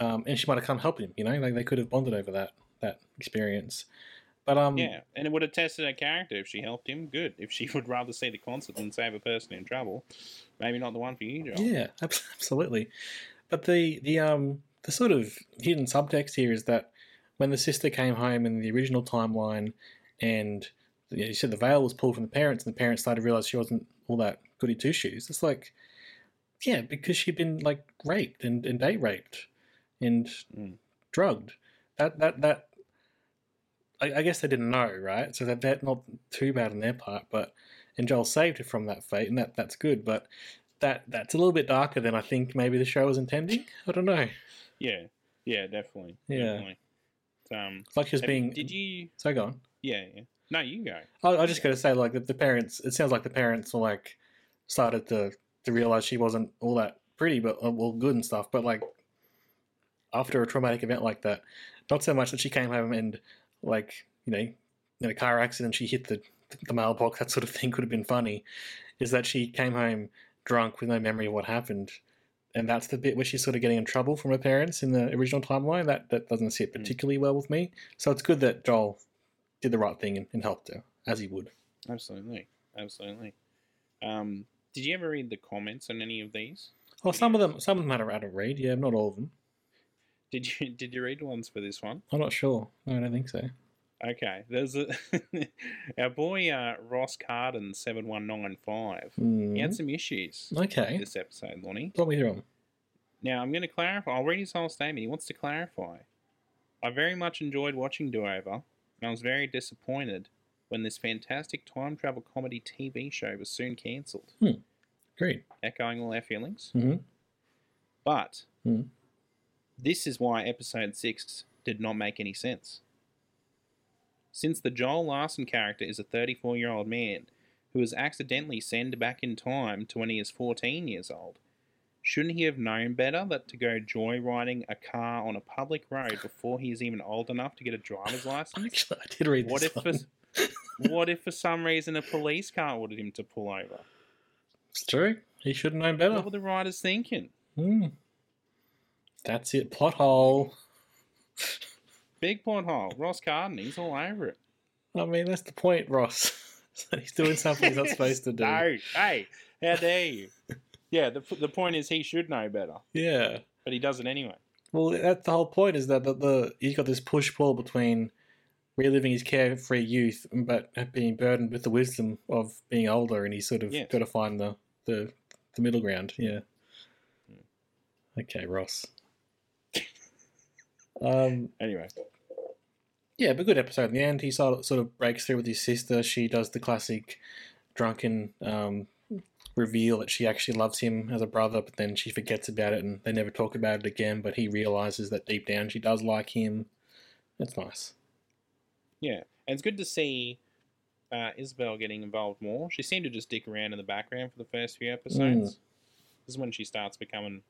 Um, and she might have come help him. You know, like they could have bonded over that that experience. But um,
Yeah, and it would have tested her character if she helped him. Good. If she would rather see the concert than save a person in trouble, maybe not the one for you, Joel.
Yeah, absolutely. But the the um the sort of hidden subtext here is that when the sister came home in the original timeline, and you, know, you said the veil was pulled from the parents, and the parents started to realize she wasn't all that goody two shoes. It's like, yeah, because she'd been like raped and, and date raped and
Mm.
drugged. That that that. I, I guess they didn't know, right? So that that's not too bad on their part, but and Joel saved her from that fate, and that that's good. But that that's a little bit darker than I think maybe the show was intending. I don't know.
Yeah, yeah, definitely.
Yeah.
definitely. Um,
It's like she was
have-
being.
Did you?
So go on.
Yeah, yeah. No, you go.
I, I just got to say, like the, the parents. It sounds like the parents were like started to to realize she wasn't all that pretty, but uh, well, good and stuff. But like after a traumatic event like that, not so much that she came home and like you know in a car accident she hit the the mailbox that sort of thing could have been funny. Is that she came home drunk with no memory of what happened. And that's the bit where she's sort of getting in trouble from her parents in the original timeline. That that doesn't sit
Hmm.
particularly well with me. So it's good that Joel did the right thing and, and helped her, as he would.
Absolutely, absolutely. Um, did you ever read the comments on any of these?
Well, some of them, some of them had a, had a read. Yeah, not all of them.
Did you did you read the ones for this one?
I'm not sure. No, I don't think so.
Okay, there's a our boy uh, Ross Carden seven one nine five. He
Mm.
had some issues
Okay.
this episode, Lonnie.
Talk me through them.
Now I'm going to clarify. I'll read his whole statement. He wants to clarify. I very much enjoyed watching Do Over, and I was very disappointed when this fantastic time travel comedy TV show was soon cancelled.
Great.
Echoing all our feelings.
Mm-hmm.
But
Mhm.
this is why episode 6 did not make any sense. Since the Joel Larson character is a 34 year old man who was accidentally sent back in time to when he is 14 years old, shouldn't he have known better that to go joyriding a car on a public road before he is even old enough to get a driver's license?
Actually, I did read
What
this
if, for, what if for some reason a police car ordered him to pull over?
It's true. He should have known better.
What were the riders thinking?
Hmm. That's it. Plot hole.
Big plot hole. Ross Carden, he's all over it.
I mean, that's the point, Ross. He's doing something he's not supposed to do.
No, hey, how dare you? Yeah, the, the point is he should know better,
Yeah.
but he does it anyway.
Well, that's the whole point. Is that the, the he's got this push pull between reliving his carefree youth, but being burdened with the wisdom of being older, and he's sort of
Yes.
got to find the, the the middle ground. Yeah. Okay, Ross. Um.
Anyway,
Yeah, but good episode. In the end, he sort of, sort of breaks through with his sister. She does the classic drunken um, reveal that she actually loves him as a brother, but then she forgets about it and they never talk about it again. But he realizes that deep down she does like him. That's nice.
yeah, and it's good to see uh, Isabel getting involved more. She seemed to just dick around in the background for the first few episodes. This is when she starts becoming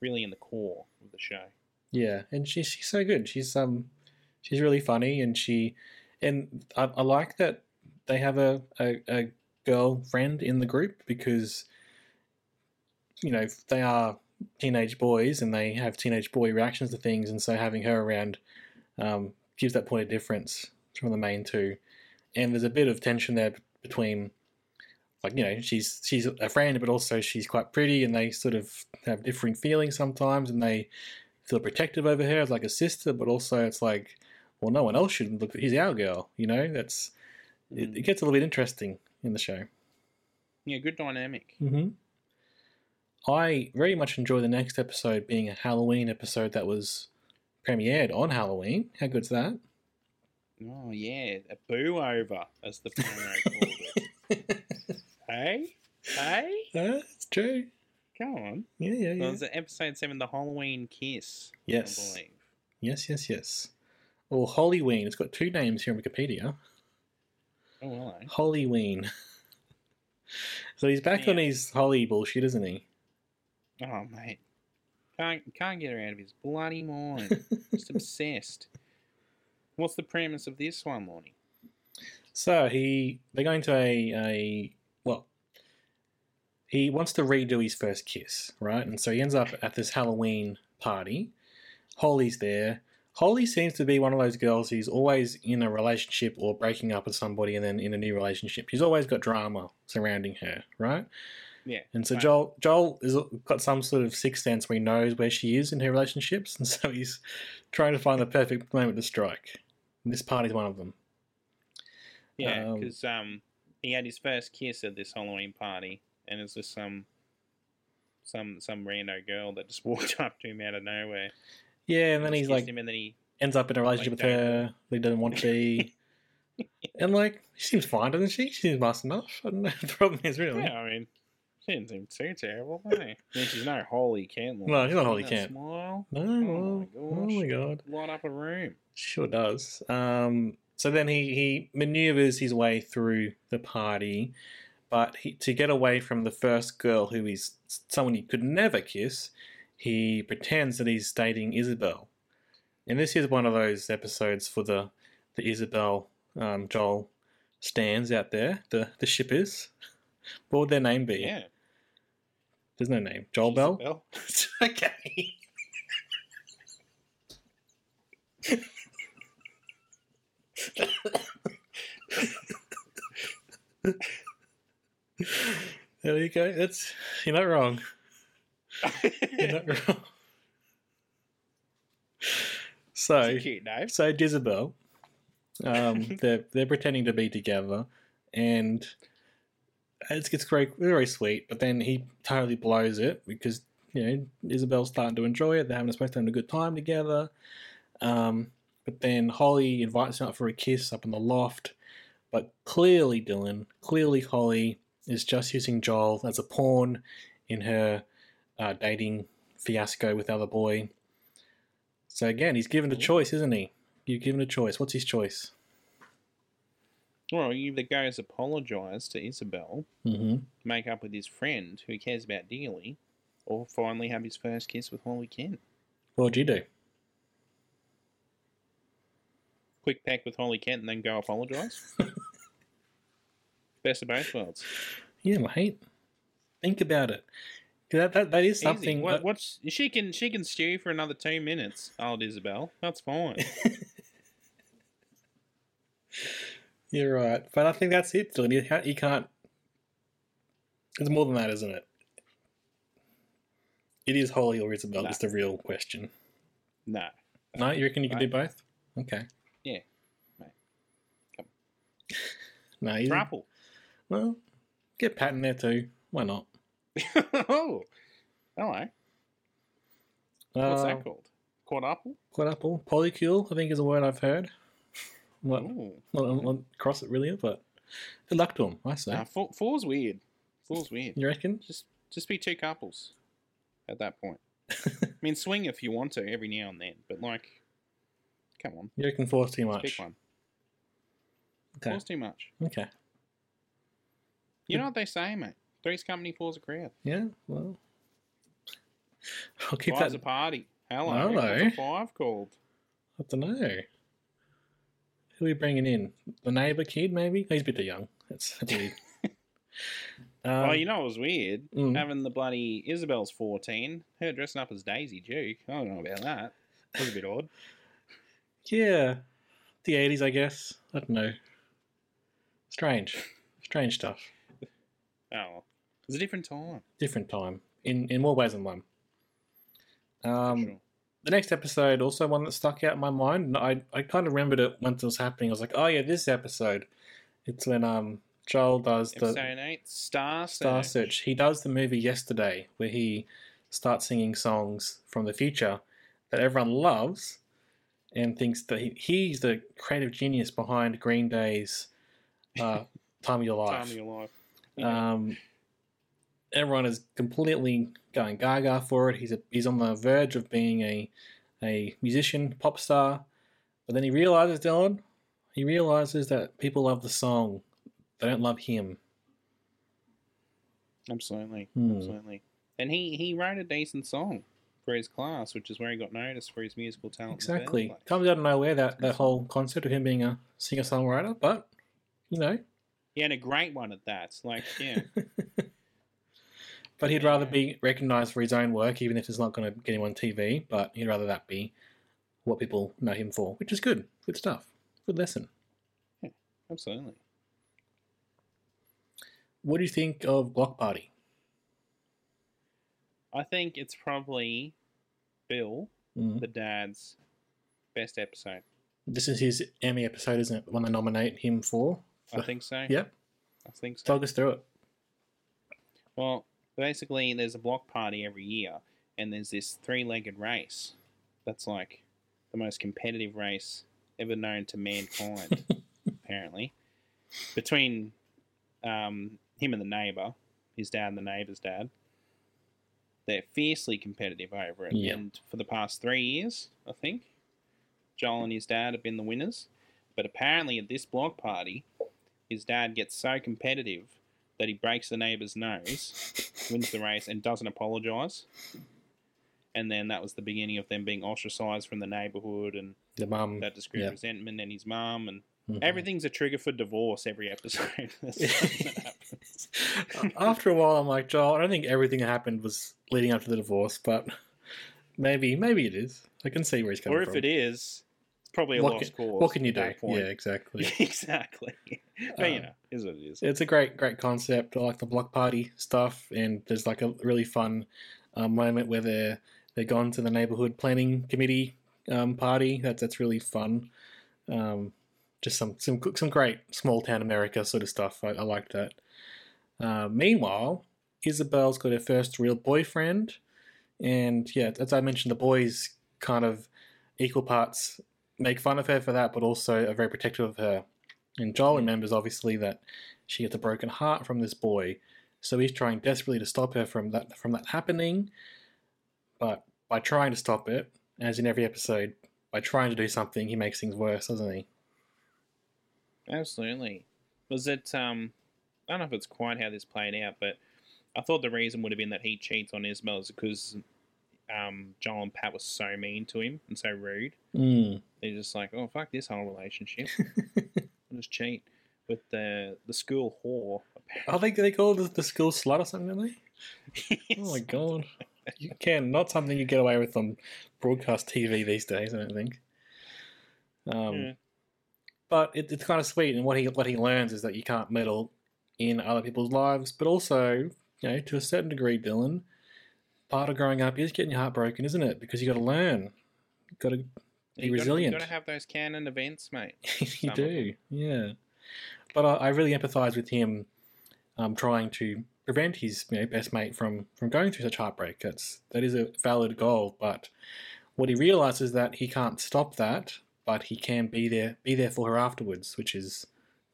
really in the core of the show.
Yeah, and she's she's so good. She's um she's really funny, and she and I, I like that they have a, a a girlfriend in the group because you know they are teenage boys and they have teenage boy reactions to things, and so having her around um, gives that point of difference from the main two. And there's a bit of tension there between like you know she's she's a friend but also she's quite pretty and they sort of have differing feelings sometimes and they feel protective over her as like a sister but also it's like well no one else should look he's our girl you know that's it, it gets a little bit interesting in the show
Yeah, good dynamic.
mm-hmm. i very much enjoy the next episode being a halloween episode that was premiered on halloween how good's that
Oh yeah, a boo over, as the promo called it. Hey, hey,
that's true
come on.
yeah yeah yeah
it's episode seven, the Halloween kiss.
Yes. Yes yes yes or hollyween it's got two names here on wikipedia
Oh hello.
Hollyween. so he's back on his Holly bullshit, isn't he?
Oh mate, can't can't get her out of his bloody mind. Just obsessed. What's the premise of this one, Lonnie?
So he they're going to a a well he wants to redo his first kiss, right? And so he ends up at this Halloween party. Holly's there. Holly seems to be one of those girls who's always in a relationship or breaking up with somebody and then in a new relationship. She's always got drama surrounding her, right?
Yeah.
And so
right.
Joel Joel has got some sort of sixth sense where he knows where she is in her relationships, and so he's trying to find the perfect moment to strike. And this party's one of them.
Yeah,
Um,
because um, he had his first kiss at this Halloween party, and it's just some some some rando girl that just walked up to him out of nowhere.
Yeah, and then he's like
him, and then he
ends up in a relationship with
Like that.
her that he doesn't want to be. and like she seems fine, doesn't she? She seems nice enough. I don't know the problem is really.
yeah, I mean, she didn't seem too terrible, did she? I mean, she's no Holly Kent.
No, she's not
See
Holly
that
Kent.
Smile,
No,
Oh my
oh, oh my god.
light up a room.
Sure does. Um, so then he, he maneuvers his way through the party, but he, to get away from the first girl who is someone he could never kiss, he pretends that he's dating Isabel. And this is one of those episodes for the, the Isabel um, Joel stands out there, the, the shippers. What would their name be?
Yeah,
There's no name. Joel Bell? Okay. There you go. That's you're not wrong. You're not. So
cute name.
so Jezebel, um, they're they're pretending to be together, and it's it's very very sweet. But then he totally blows it because you know Isabel's starting to enjoy it. They're having supposed to have a good time together. Um, but then Holly invites him out for a kiss up in the loft. But clearly, Dylan, clearly Holly is just using Joel as a pawn in her uh, dating fiasco with the other boy. So again, he's given a choice, isn't he? You're given a choice. What's his choice?
Well, he either goes apologise to Isabel,
Mm-hmm.
make up with his friend who he cares about dearly, or finally have his first kiss with Holly Kent.
What'd you do?
Quick peck with Holly Kent and then go apologise. Best of both worlds.
Yeah, mate. Think about it. That, that, that is something.
What,
that-
what's she can she can stew for another two minutes, old Isabel. That's fine.
You're right, but I think that's it. Dylan. You can't. You can't. It's more than that, isn't it? It is Holly or Isabel.
No.
Is the real question.
no.
No, you reckon you can do both? Okay.
Yeah. Mate. Come.
No, you. Well, get Pat in there too. Why not?
oh. Hello. What's
Uh,
that called? Quadruple?
Quadruple. Polycule, I think is a word I've heard. Not,
Ooh.
not, not across it really, but good luck to him. I say.
Nah, four, four's weird. Four's weird.
You reckon?
Just just be two couples at that point. I mean, swing if you want to every now and then, but like, come on,
You reckon four's too
pick
much?
one.
Okay.
Four's too much.
Okay.
You know what they say, mate? Three's company, four's a crowd.
Yeah. Well, I'll keep
Five's
that.
a party. Hello.
Hello.
What's a five called?
I don't know. Who are we bringing in? The neighbour kid, maybe? He's a bit too young. That's, weird. um,
well, you know it was weird
mm.
having the bloody Isabel's fourteen, her dressing up as Daisy Duke. I don't know about that. That was a bit odd.
Yeah. The 80s, I guess. I don't know. Strange. Strange stuff.
Oh. It was a different time.
Different time. In in more ways than one. Um,
sure.
the next episode also one that stuck out in my mind. and I I kind of remembered it once it was happening. I was like, oh yeah, this episode. It's when um Joel does the
Episode eight, Star
Star
Search.
Search. He does the movie yesterday where he starts singing songs from the future that everyone loves and thinks that he, he's the creative genius behind Green Day's uh, Time of Your
Time
Life.
of your life. Yeah.
Um, everyone is completely going gaga for it. He's a, he's on the verge of being a a musician, pop star, but then he realizes, Dylan, he realizes that people love the song, they don't love him.
Absolutely,
Hmm.
absolutely. And he he wrote a decent song for his class, which is where he got noticed for his musical talent. in the first
Exactly, comes out of nowhere that that whole concept of him being a singer songwriter, but you know,
He had a great one at that. Like, yeah,
but he'd rather be recognized for his own work, even if it's not going to get him on TV. But he'd rather that be what people know him for, which is good, good stuff, good lesson.
Yeah, absolutely.
What do you think of Block Party?
I think it's probably Bill,
Mm.
the dad's best episode.
This is his Emmy episode, isn't it? The one they nominate him for.
I think so.
Yep.
I think so.
Talk us through it.
Well, basically, there's a block party every year, and there's this three-legged race. That's like the most competitive race ever known to mankind, apparently. Between um, him and the neighbor, his dad and the neighbor's dad, they're fiercely competitive over it. And for the past three years, I think, Joel and his dad have been the winners. But apparently, at this block party, his dad gets so competitive that he breaks the neighbor's nose, wins the race, and doesn't apologize. And then that was the beginning of them being ostracized from the neighborhood, and
The mum.
that discreet grew
yeah.
resentment. And his mum, and
Mhm.
everything's a trigger for divorce every episode. That's something that happens.
After a while, I'm like, Joel, I don't think everything that happened was leading up to the divorce, but maybe, maybe it is. I can see where he's coming from.
or if
from.
it is, probably a
what
lost
can,
cause.
what can you do?
point.
Yeah, exactly.
exactly. but you
Um,
know, is what it is.
It's a great, great concept. I like the block party stuff, and there's like a really fun uh, moment where they're they're gone to the neighborhood planning committee um, party. That's that's really fun. Um, just some some some great small town America sort of stuff. I, I like that. Uh, meanwhile, Isabel's got her first real boyfriend, and yeah, as I mentioned, the boys kind of equal parts make fun of her for that, but also are very protective of her. And Joel remembers obviously that she gets a broken heart from this boy, so he's trying desperately to stop her from that from that happening. But by trying to stop it, as in every episode, by trying to do something, he makes things worse, doesn't he?
Absolutely. Was it? Um, I don't know if it's quite how this played out, but I thought the reason would have been that he cheats on Isabel is because um, Joel and Pat were so mean to him and so rude.
Mm.
They're just like, oh fuck this whole relationship. I'll just cheat with the the school whore.
Oh, they they call it the school slut or something, don't they?
Yes.
Oh my god. You can. Not something you get away with on broadcast TV these days, I don't think. Um,
Yeah.
But it, it's kind of sweet, and what he what he learns is that you can't meddle in other people's lives, but also, you know, to a certain degree, Dylan, part of growing up is getting your heart broken, isn't it? Because you got to learn, you got to be
You
resilient.
Gotta, you got to have those canon events, mate.
you do, yeah. But I, I really empathise with him, um, trying to prevent his you know, best mate from from going through such heartbreak. That's that is a valid goal, but what he realizes is that he can't stop that, but he can be there be there for her afterwards, which is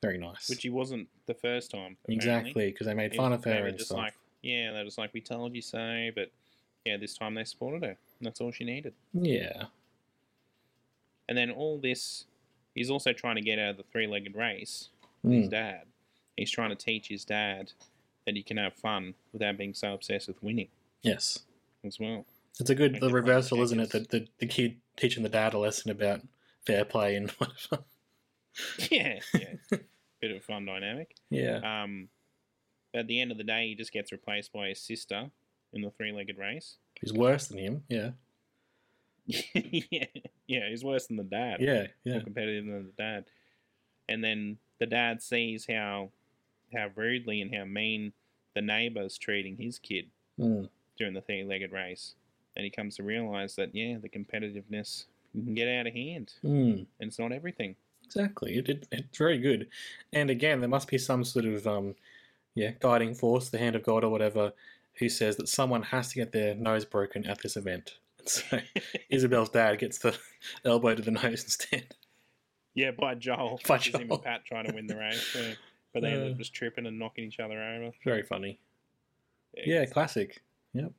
very nice.
Which he wasn't the first time. apparently.
exactly because they made fun of her and stuff.
like, yeah, they're just like, we told you so, but yeah, this time they supported her. And that's all she needed.
yeah,
And then all this, he's also trying to get out of the three legged race with his
Mm.
dad. He's trying to teach his dad that he can have fun without being so obsessed with winning
yes,
as well.
it's a good the reversal, isn't it? The, the the kid teaching the dad a lesson about fair play and whatever.
yeah, yeah. Bit of a fun dynamic.
yeah,
Um, at the end of the day, he just gets replaced by his sister in the three legged race.
he's worse than him. Yeah,
yeah, yeah, he's worse than the dad.
yeah, yeah.
more competitive than the dad. And then the dad sees how how rudely and how mean the neighbor's treating his kid
Mm.
during the three legged race. And he comes to realize that yeah, the competitiveness can get out of hand
Mm.
and it's not everything.
Exactly. It, it, it's very good. And again, there must be some sort of um, yeah, guiding force, the hand of God or whatever, who says that someone has to get their nose broken at this event. And so Isabel's dad gets the elbow to the nose instead.
Yeah, by Joel.
By
is him and Pat trying to win the race. yeah. But they end
Uh.
up just tripping and knocking each other over.
Very funny. Yeah, classic. Yep.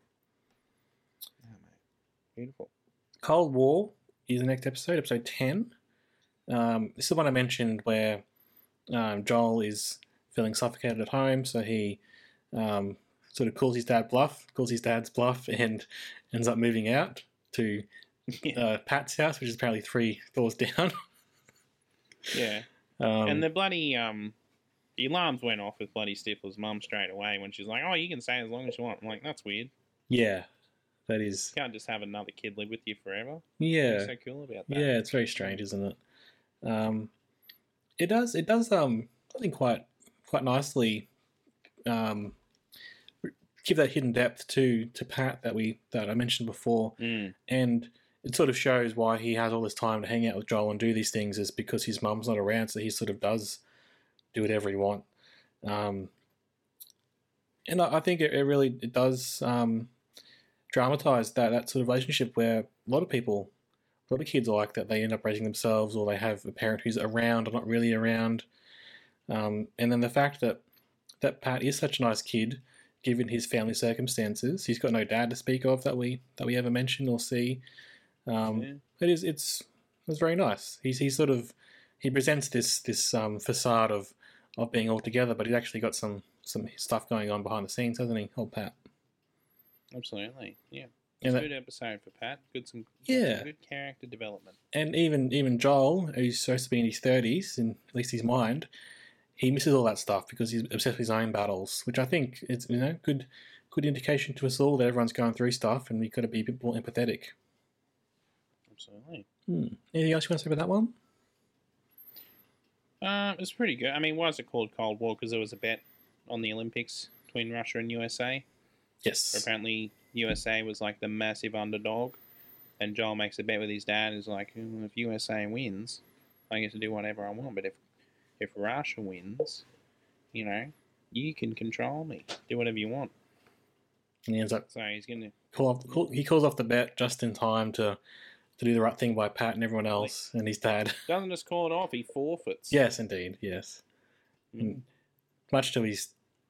Oh, mate. Beautiful.
Cold War is the next episode, episode 10. Um, this is the one I mentioned where um, Joel is feeling suffocated at home, so he um, sort of calls his dad bluff, calls his dad's bluff, and ends up moving out to uh, Pat's house, which is apparently three doors down.
Yeah.
Um,
and the bloody um, the alarms went off with bloody Stifler's mum straight away when she's like, "Oh, you can stay as long as you want." I'm like, "That's weird.
yeah, that is.
You can't just have another kid live with you forever."
Yeah,
What's so cool about that?
Yeah, it's very strange, isn't it? Um, it does. It does. Um, I think quite quite nicely. Um, give that hidden depth to to Pat that we that I mentioned before,
Mm.
and it sort of shows why he has all this time to hang out with Joel and do these things is because his mum's not around, so he sort of does do whatever he want. Um, and I, I think it, it really it does um, dramatize that that sort of relationship where a lot of people a lot of kids are like that. They end up raising themselves, or they have a parent who's around or not really around. Um, and then the fact that that Pat is such a nice kid, given his family circumstances, he's got no dad to speak of that we that we ever mention or see. Um,
Yeah.
It is it's it's very nice. He's he sort of he presents this this um, facade of of being all together, but he's actually got some some stuff going on behind the scenes, hasn't he? Old Pat.
Absolutely. Yeah. It's
that-
good episode for Pat. Good some
Yeah.
some good character development.
and even even Joel, who's supposed to be in his thirties, in at least his mind, he misses all that stuff because he's obsessed with his own battles, which I think is you know good good indication to us all that everyone's going through stuff, and we've got to be a bit more empathetic.
Absolutely.
Anything else you want to say about that one?
Uh, it was pretty good. I mean, why is it called Cold War? Because there was a bet on the Olympics between Russia and USA.
Yes.
Apparently, USA was like the massive underdog, and Joel makes a bet with his dad. He's like, "Hmm, if USA wins, I get to do whatever I want. But if if Russia wins, you know, you can control me, do whatever you want.
And he ends up
So he's gonna.
call off, call, he calls off the bet just in time to to do the right thing by Pat and everyone else and his dad.
Doesn't just call it off. He forfeits.
yes, indeed, yes.
Mm.
Much to his,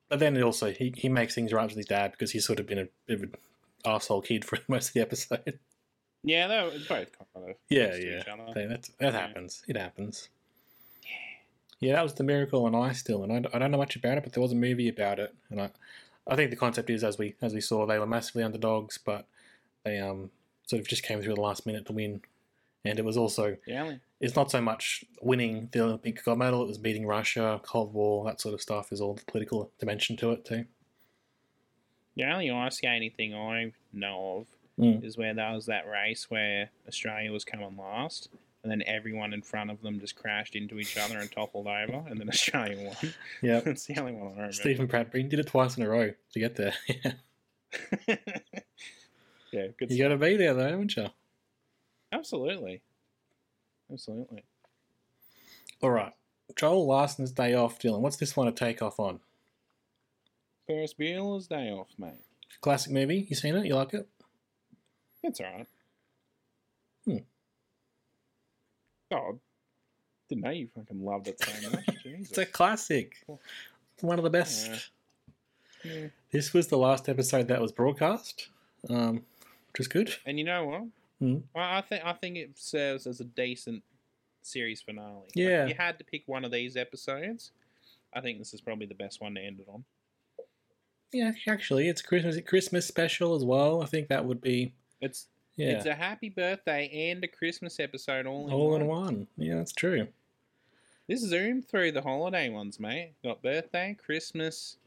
but then it also he he makes things right with his dad because he's sort of been a bit of an arsehole kid for most of the episode.
Yeah, they were both kind of.
Yeah, yeah. That, that happens. It happens. Yeah, that was the Miracle on Ice still, and I, I don't know much about it, but there was a movie about it, and I, I think the concept is as we as we saw, they were massively underdogs, but they um sort of just came through the last minute to win, and it was also
only,
it's not so much winning the Olympic gold medal; it was beating Russia, Cold War, that sort of stuff. Is all the political dimension to it too.
the only ice skating thing I know of
Mm.
is where there was that race where Australia was coming last, and then everyone in front of them just crashed into each other and toppled over, and then Australia won.
Yeah,
That's the only one I remember.
Stephen Pratt did it twice in a row to get there.
yeah, yeah good.
you got to be there though, haven't you?
Absolutely. Absolutely.
All right, Joel Larsen's day off. Dylan, what's this one to take off on?
Ferris Bueller's Day Off, mate.
Classic movie. You seen it? You like it?
It's alright.
Hmm.
Oh, didn't know you fucking loved it so much.
It's a classic. One of the best.
Yeah. Yeah.
This was the last episode that was broadcast, um, which is good.
And you know what?
Hmm.
I, I think I think it serves as a decent series finale. Like,
Yeah.
if you had to pick one of these episodes, I think this is probably the best one to end it on.
Yeah, actually, it's Christmas Christmas special as well. I think that would be
It's
yeah,
it's a happy birthday and a Christmas episode all in
all
one.
in one. Yeah, that's true.
This zoomed through the holiday ones, mate. Got birthday, Christmas,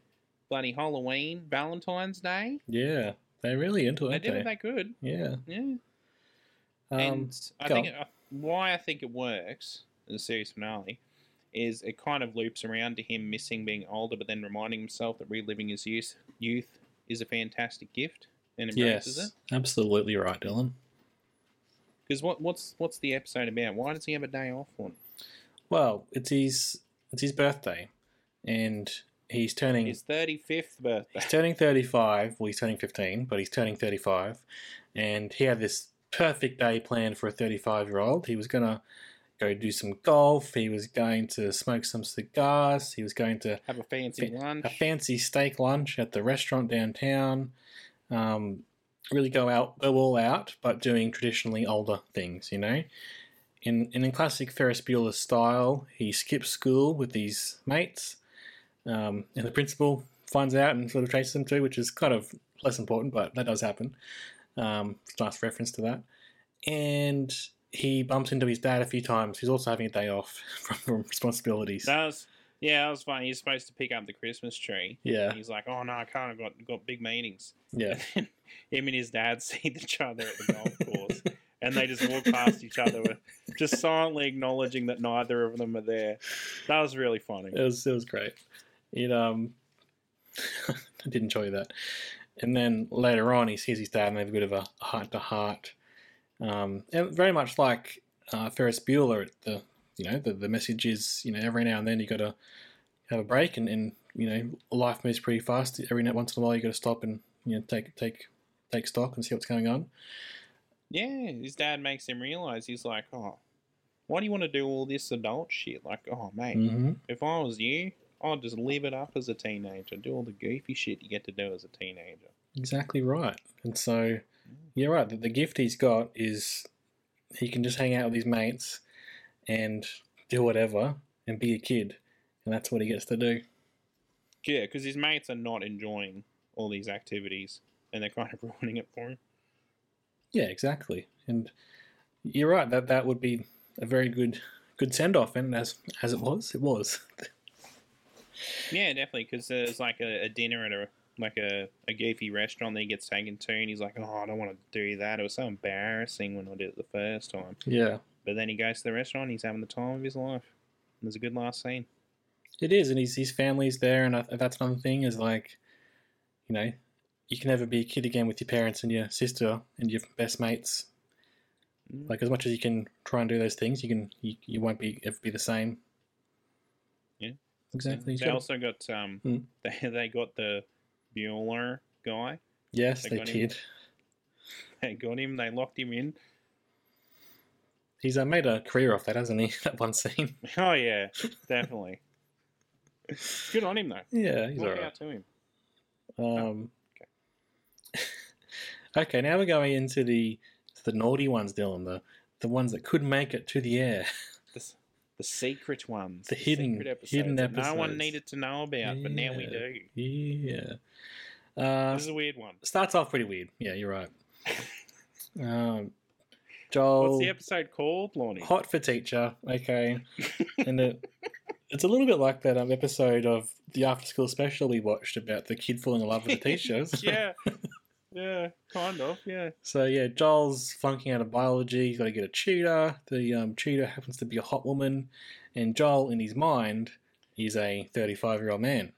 bloody Halloween, Valentine's Day.
Yeah, they're really into
They
it.
did
aren't
it that good.
Yeah.
Yeah.
Um,
and I think it, uh, why I think it works as a series finale is it kind of loops around to him missing being older, but then reminding himself that reliving his youth youth is a fantastic gift and embraces
yes,
it.
absolutely right, Dylan.
Because what what's what's the episode about? Why does he have a day off on?
Well, it's his it's his birthday, and he's turning
His thirty fifth birthday.
He's turning 35. Well, he's turning 15, but he's turning 35. And he had this perfect day planned for a 35 year old. He was going to go do some golf. He was going to smoke some cigars. He was going to
Have a fancy
fa-
lunch.
a fancy steak lunch at the restaurant downtown. Um, really go out, go all out, but doing traditionally older things, you know. In, in classic Ferris Bueller style, he skips school with his mates, um, and the principal finds out and sort of traces him too, which is kind of less important, but that does happen. Um, nice reference to that. And he bumps into his dad a few times. He's also having a day off from, from responsibilities.
Was yeah, that was funny. He's supposed to pick up the Christmas tree.
Yeah.
And he's like, Oh no, I can't I've got got big meetings.
Yeah.
And then him and his dad see each other at the golf course, and they just walk past each other, with, just silently acknowledging that neither of them are there. That was really funny.
It was it was great. It um, I did enjoy that. And then later on, he sees his dad and they have a bit of a heart to heart. Um, very much like uh, Ferris Bueller, at the you know the the message is you know every now and then you got to have a break and, and you know life moves pretty fast. Every now once in a while you got to stop and you know take take take stock and see what's going on.
Yeah, his dad makes him realize he's like, oh, why do you want to do all this adult shit? Like, oh mate,
Mm-hmm.
if I was you, I'd just live it up as a teenager, do all the goofy shit you get to do as a teenager.
Exactly right. And so, you're right. The, the gift he's got is he can just hang out with his mates and do whatever and be a kid. And that's what he gets to do.
Yeah, because his mates are not enjoying all these activities, and they're kind of ruining it for him.
Yeah, exactly. And you're right. That that would be a very good good send off. And as as it was, it was.
Yeah, definitely, because there's like a, a dinner at a like a, a goofy restaurant that he gets taken to, and he's like, "Oh, I don't want to do that. It was so embarrassing when I did it the first time."
Yeah,
But then he goes to the restaurant, he's having the time of his life. And there's a good last scene.
it is, and his his family's there, and I, that's another thing is like, you know, you can never be a kid again with your parents and your sister and your best mates.
Mm.
Like as much as you can try and do those things, you can you, you won't be ever be the same.
Yeah.
exactly. He's
They also got um,
Hmm.
they they got the Bueller guy.
yes,
they
they
got him.
did.
They got him. They locked him in.
He's uh, made a career off that, hasn't he? That one scene.
Oh yeah, definitely. Good on him though.
Yeah, he's
More
alright.
out to him.
Um, okay, now we're going into the the naughty ones, Dylan. The the ones that could make it to the air.
The, the secret ones.
The hidden-
secret episodes
hidden
that no one needed to know about, but now we do.
Yeah. Uh,
This is a weird one.
starts off pretty weird. Yeah, you're right. Um, Joel,
What's the episode called, Lonnie?
hot for teacher. Okay, and it, it's a little bit like that um, episode of the after school special we watched about the kid falling in love with the teacher.
yeah. Yeah, kind of, yeah.
So yeah, Joel's flunking out of biology. He's got to get a tutor. The um, tutor happens to be a hot woman, and Joel, in his mind, is a 35 year old man.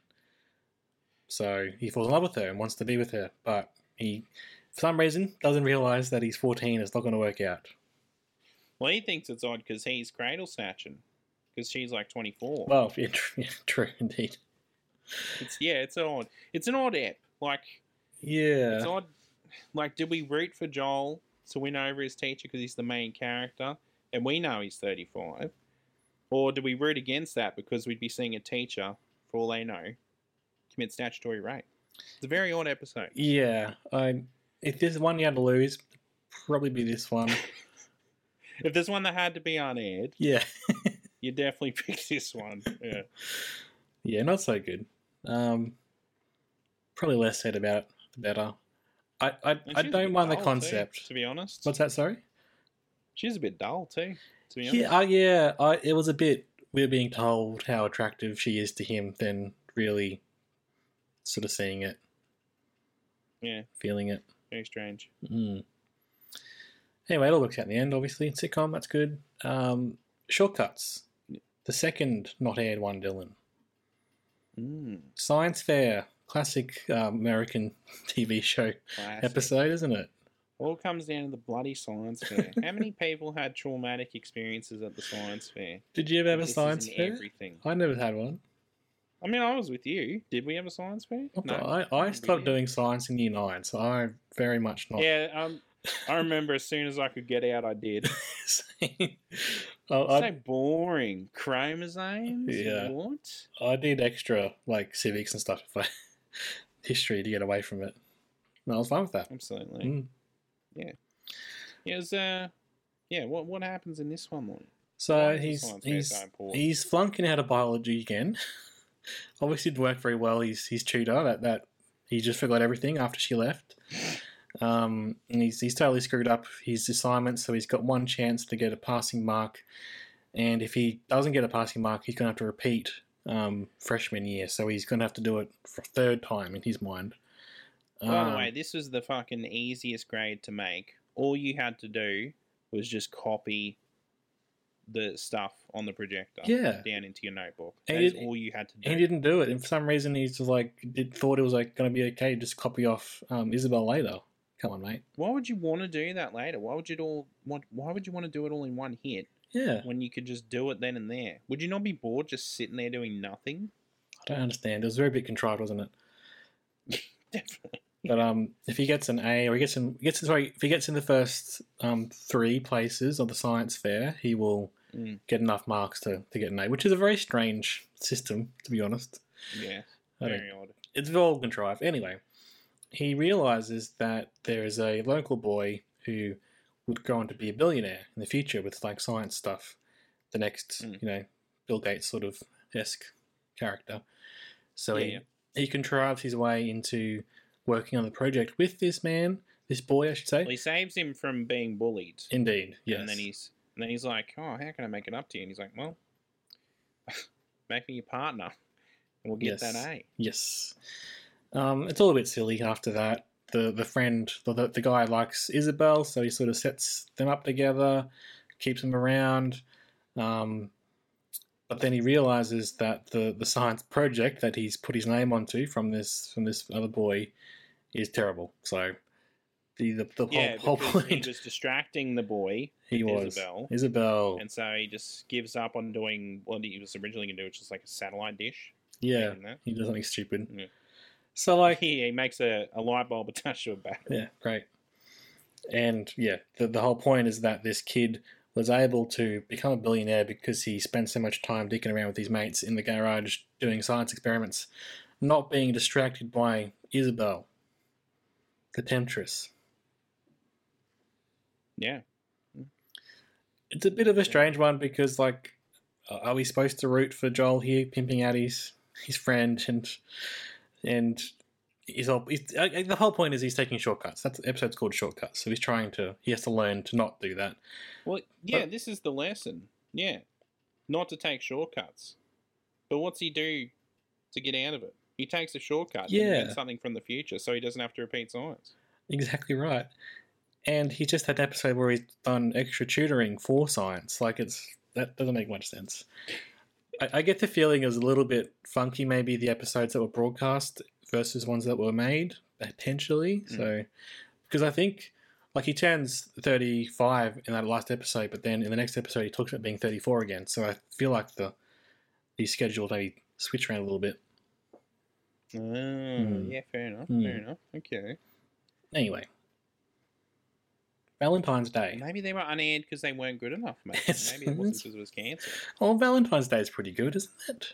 So he falls in love with her and wants to be with her, but he, for some reason, doesn't realize that he's 14. It's not going to work out.
Well, he thinks it's odd because he's cradle snatching. Because she's like 24.
Well, yeah, tr- yeah, true indeed.
It's, yeah, it's odd. It's an odd app. Like,
Yeah,
It's odd. Like, did we root for Joel to win over his teacher because he's the main character, and we know he's thirty-five, or do we root against that because we'd be seeing a teacher, for all they know, commit statutory rape? It's a very odd episode.
yeah. I if there's one you had to lose, probably be this one.
If there's one that had to be unaired,
Yeah.
you definitely pick this one. Yeah.
Yeah, not so good. Um, probably less said about it, the better. I I, I don't mind the
dull, too,
concept.
to be honest.
What's that? Sorry.
She's a bit dull too. To be honest.
Yeah, uh, yeah. I, it was a bit. We're being told how attractive she is to him, than really sort of seeing it,
yeah.
feeling it.
Very strange.
Mm. Anyway, it all works out in the end. Obviously, sitcom. That's good. Um, shortcuts. The second not aired one, Dylan.
Mm,
Science Fair, classic uh, American TV show
classic.
episode, isn't it?
All comes down to the bloody science fair. How many people had traumatic experiences at the science fair?
Did you ever have a science fair?
Everything.
I never had one.
I mean, I was with you. Did we have a science fair?
I, I stopped doing science in year nine, so I very much not.
Yeah, um, I remember as soon as I could get out, I did.
I,
so
I,
boring. Chromosomes?
Yeah.
What?
I did extra like civics and stuff, if I, history to get away from it. And I was fine with that.
Absolutely.
Mm.
Yeah. Yeah, it was, uh, yeah, what what happens in this one? Why
So he's he's
so
he's flunking out of biology again. Obviously, didn't work very well. He's his tutor that that he just forgot everything after she left. Um, and he's he's totally screwed up his assignment. So he's got one chance to get a passing mark, and if he doesn't get a passing mark, he's gonna have to repeat um, freshman year. So he's gonna have to do it for a third time in his mind.
By the
Um,
way, this was the fucking easiest grade to make. All you had to do was just copy the stuff on the projector
Yeah.
down into your notebook.
And
That is all you had to do.
he didn't do it, and for some reason he's just like did, thought it was like going to be okay. to Just copy off um, Isabel later. Come on, mate.
Why would you want to do that later? Why would you all want? Why would you want to do it all in one hit
Yeah,
when you could just do it then and there? Would you not be bored just sitting there doing nothing?
I don't understand. It was very bit contrived, wasn't it?
Definitely.
But um, if he gets an A or he gets in, gets sorry, if he gets in the first um three places of the science fair, he will
Mm.
get enough marks to, to get an A, which is a very strange system, to be honest.
Yeah. Very odd.
it's all contrived. Anyway, he realizes that there is a local boy who would go on to be a billionaire in the future with like science stuff. The next,
Mm.
you know, Bill Gates sort of esque character. So he
Yeah,
he contrives his way into working on the project with this man, this boy, I should say.
Well, he saves him from being bullied.
Indeed, yes.
And then he's and then he's like, "Oh, how can I make it up to you?" And he's like, "Well, make me your partner, and we'll get
Yes.
that A."
Yes. Um, it's all a bit silly after that. The the friend, the, the, the guy likes Isabel, so he sort of sets them up together, keeps them around. Um, but then he realizes that the, the science project that he's put his name onto from this from this other boy is terrible. So the the, the
Yeah,
whole, whole point
he was distracting the boy,
he was
Isabel.
Isabel.
and so he just gives up on doing what he was originally going to do, which is like a satellite dish.
yeah, he does something stupid.
Yeah.
So like
He, he makes a, a light bulb attached to a battery.
Yeah, great. And yeah, the, the whole point is that this kid was able to become a billionaire because he spent so much time dicking around with his mates in the garage doing science experiments, not being distracted by Isabel, the temptress.
Yeah.
It's a bit of a strange one because, like, are we supposed to root for Joel here, pimping out his his friend and and he's all he's, uh, the whole point is he's taking shortcuts. That's the episode's called shortcuts. So he's trying to he has to learn to not do that.
Well, yeah,
But-
this is the lesson. Yeah. Not to take shortcuts. But what's he do to get out of it? He takes a shortcut.
Yeah.
Something from the future so he doesn't have to repeat science.
Exactly right. And he just had an episode where he's done extra tutoring for science. Like it's that doesn't make much sense. I, I get the feeling it was a little bit funky, maybe the episodes that were broadcast versus ones that were made potentially. So because I think like he turns thirty five in that last episode, but then in the next episode he talks about being thirty four again. So I feel like the the schedule maybe switch around a little bit.
Oh,
Hmm.
yeah, fair enough.
Hmm.
Fair enough. Okay.
Anyway. Valentine's Day.
Maybe they were unaired because they weren't good enough, mate. Maybe it wasn't because it was cancelled.
Oh, Valentine's Day is pretty good, isn't it?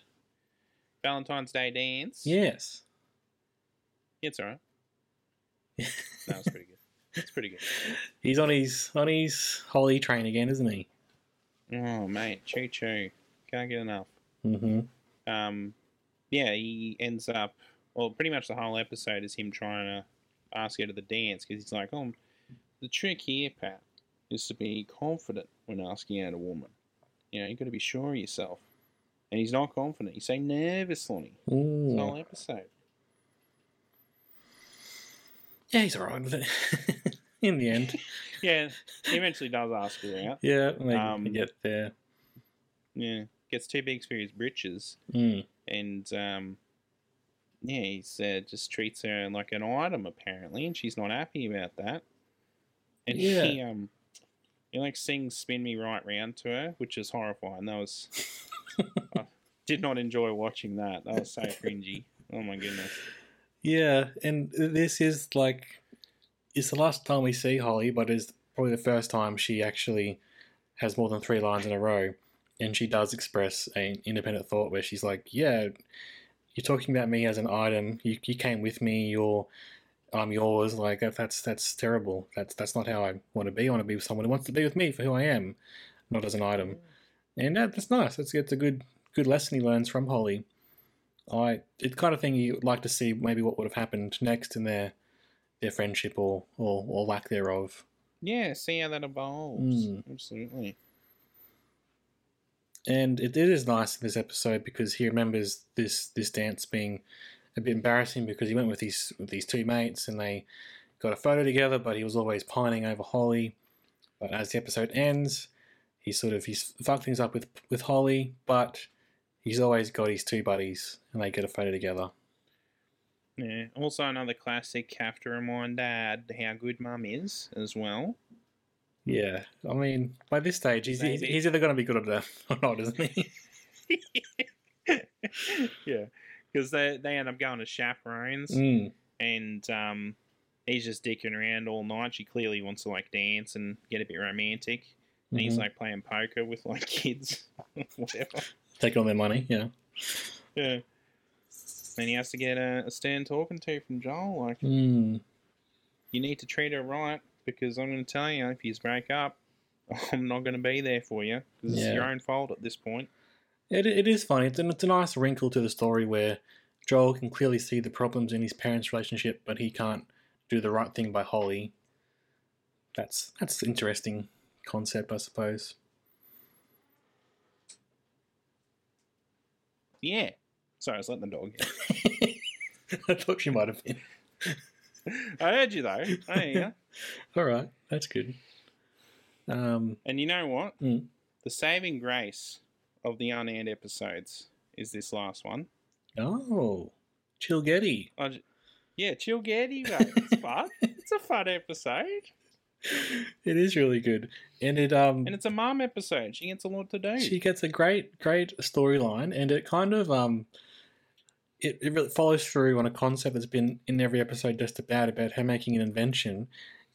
Valentine's Day dance.
Yes.
Yeah, it's alright. That was pretty good. It's pretty good.
He's on his on his holy train again, isn't he?
Oh, mate, choo choo. Can't get enough.
Mm-hmm.
Um, yeah, he ends up. Well, pretty much the whole episode is him trying to ask her to the dance because he's like, "Oh, the trick here, Pat, is to be confident when asking out a woman. You know, you've got to be sure of yourself." And he's not confident. He's so nervous, Lonnie. The whole
Ooh.
episode.
Yeah, he's alright with it. In the end.
Yeah, he eventually does ask her out.
Yeah, they,
Um,
get there.
Yeah, gets too big for his britches.
Mm.
and um, yeah, he's uh, just treats her like an item apparently, and she's not happy about that. And
Yeah.
he um, he like sings "Spin Me Right Round" to her, which is horrifying. That was I did not enjoy watching that. That was so cringy. Oh my goodness.
Yeah, and this is like it's the last time we see Holly, but it's probably the first time she actually has more than three lines in a row. And she does express an independent thought where she's like, Yeah, you're talking about me as an item. You, you came with me, you're I'm yours. Like that, that's that's terrible. That's that's not how I want to be. I want to be with someone who wants to be with me for who I am, not as an item. And that, that's nice. It's it's a good good lesson he learns from Holly. I it's kind of thing you'd like to see maybe what would have happened next in their their friendship or or, or lack thereof.
Yeah, see how that evolves.
Mm.
Absolutely.
And it, it is nice in this episode because he remembers this this dance being a bit embarrassing because he went with these with these two mates and they got a photo together, but he was always pining over Holly. But as the episode ends, he sort of he's fucked things up with with Holly, but he's always got his two buddies and they get a photo together.
Yeah. Also, another classic. Have to remind Dad how good Mum is as well.
Yeah, I mean, by this stage, he's he's, either going to be good or not, isn't he?
yeah, because they they end up going to chaperones,
mm.
and um, he's just dicking around all night. She clearly wants to like dance and get a bit romantic, and he's
Mhm.
like playing poker with like kids, whatever.
Take all their money. Yeah.
Yeah. And he has to get a, a stern talking to from Joel. Like,
Mm.
you need to treat her right because I'm going to tell you, if you break up, I'm not going to be there for you because
Yeah.
it's your own fault at this point.
It, it is funny. It's a, it's a nice wrinkle to the story where Joel can clearly see the problems in his parents' relationship, but he can't do the right thing by Holly. That's that's an interesting concept, I suppose.
Yeah. Sorry, I was letting the dog.
I thought she might have been.
I heard you though. Oh yeah.
All right, that's good. Um,
And you know what?
Mm.
The saving grace of the unaired episodes is this last one.
oh, Chilgetty.
I yeah, chill Getty, mate. It's fun. it's a fun episode.
It is really good, and it um,
And it's a mom episode. She gets a lot to do.
she gets a great, great storyline, and it kind of um, it, it really follows through on a concept that's been in every episode just about about her making an invention,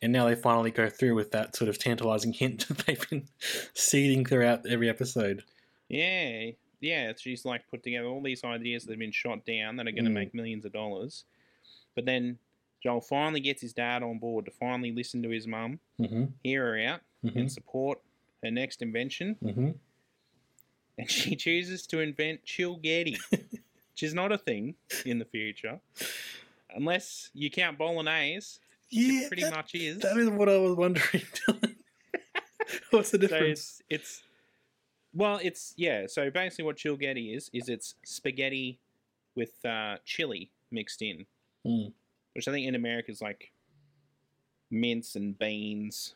and now they finally go through with that sort of tantalizing hint that they've been seeding throughout every episode.
Yeah, yeah. She's like put together all these ideas that have been shot down that are going to
Mm.
make millions of dollars. But then Joel finally gets his dad on board to finally listen to his mum,
Mm-hmm.
hear her out,
Mhm.
and support her next invention.
Mm-hmm.
And she chooses to invent Chilgetty, which is not a thing in the future. Unless you count bolognese,
Yeah,
it pretty
that-
much is.
That is what I was wondering. What's the
so
difference?
it's, it's well, it's yeah. So basically, what chilgetty is is it's spaghetti with uh, chili mixed in,
Mm.
which I think in America is like mince and beans,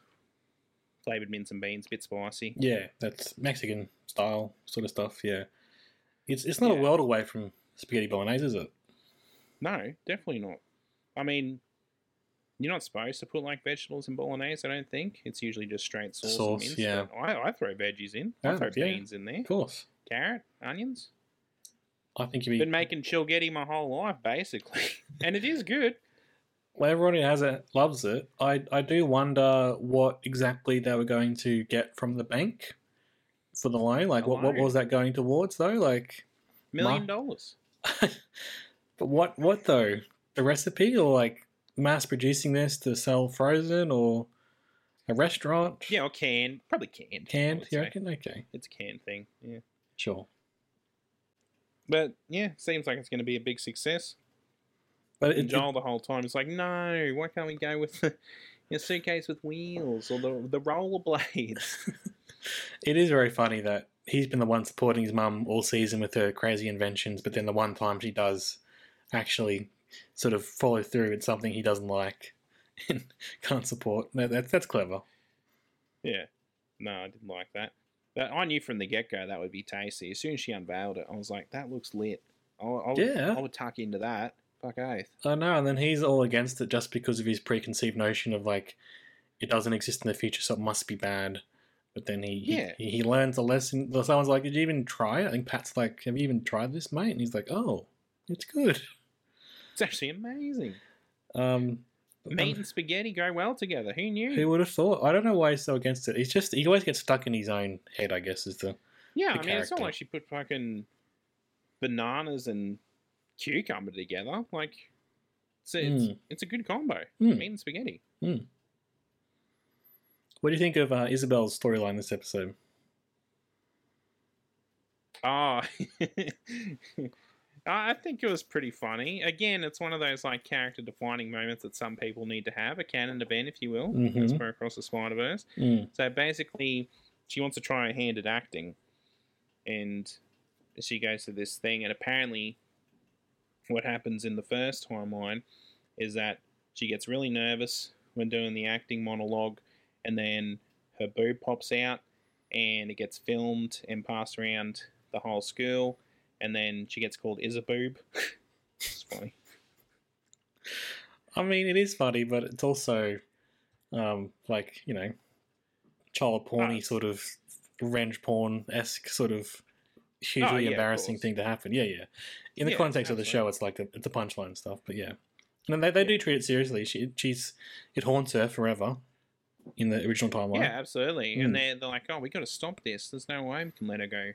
flavored mince and beans, a bit spicy.
Yeah, that's Mexican style sort of stuff. Yeah, it's it's not a world away from spaghetti bolognese, is it?
No, definitely not. I mean, you're not supposed to put like vegetables in bolognese. I don't think it's usually just straight sauce.
Sauce,
and mince,
yeah.
I, I throw veggies in. I
Oh,
throw
yeah.
beans in there.
Of course.
Carrot, onions.
I think you've be
Been making chilgetty my whole life, basically, and it is good.
well, everyone who has it loves it. I I do wonder what exactly they were going to get from the bank for the loan. Like, what what
loan?
was that going towards though? Like,
Million
Ma-
dollars.
but what what though? The recipe or like mass producing this to sell frozen or a restaurant?
Yeah, or canned. Probably canned.
Canned. You reckon? Okay,
It's a canned thing. Yeah.
sure.
But yeah, seems like it's going to be a big success.
But
And
it,
Joel the whole time is like, no, why can't we go with the a suitcase with wheels or the the rollerblades?
it is very funny that he's been the one supporting his mum all season with her crazy inventions, but then the one time she does actually sort of follow through with something he doesn't like and can't support. That, that's that's clever.
yeah. No, I didn't like that. But I knew from the get go that would be tasty. As soon as she unveiled it, I was like, that looks lit. I, I, would,
Yeah.
I would tuck into that. Fuck oath.
I know, and then he's all against it just because of his preconceived notion of like it doesn't exist in the future, so it must be bad. But then he he-
Yeah.
he, he learns a lesson. Someone's like, "Did you even try it?" I think Pat's like, "Have you even tried this, mate?" And he's like, "Oh, it's good."
It's actually amazing.
Um,
Meat and spaghetti go well together. Who knew?
Who would have thought? I don't know why he's so against it. He's just he always gets stuck in his own head. I guess is the
Yeah,
the
I mean, it's not like she put fucking bananas and cucumber together. Like, it's
Mm.
it's a good combo.
Mm.
Meat and spaghetti.
What do you think of uh, Isabel's storyline this episode?
Oh, I think it was pretty funny. Again, it's one of those like character defining moments that some people need to have a canon event, if you will, as
Mhm.
per across the Spider Verse.
Mm.
So basically, she wants to try her hand at acting, and she goes to this thing, and apparently, what happens in the first timeline is that she gets really nervous when doing the acting monologue, and then her boob pops out, and it gets filmed and passed around the whole school, and then she gets called Isaboob. it's funny.
I mean, it is funny, but it's also um, like you know, child porny sort of revenge porn esque sort of hugely
Oh, yeah,
embarrassing
course.
thing to happen. Yeah, yeah. In the
Yeah,
context of the show, it's like the, it's the punchline stuff, but yeah. And they, they do treat it seriously. She she's it haunts her forever in the original timeline.
Yeah, absolutely.
Mm.
And they're, they're like, oh, we got to stop this. There's no way we can let her go,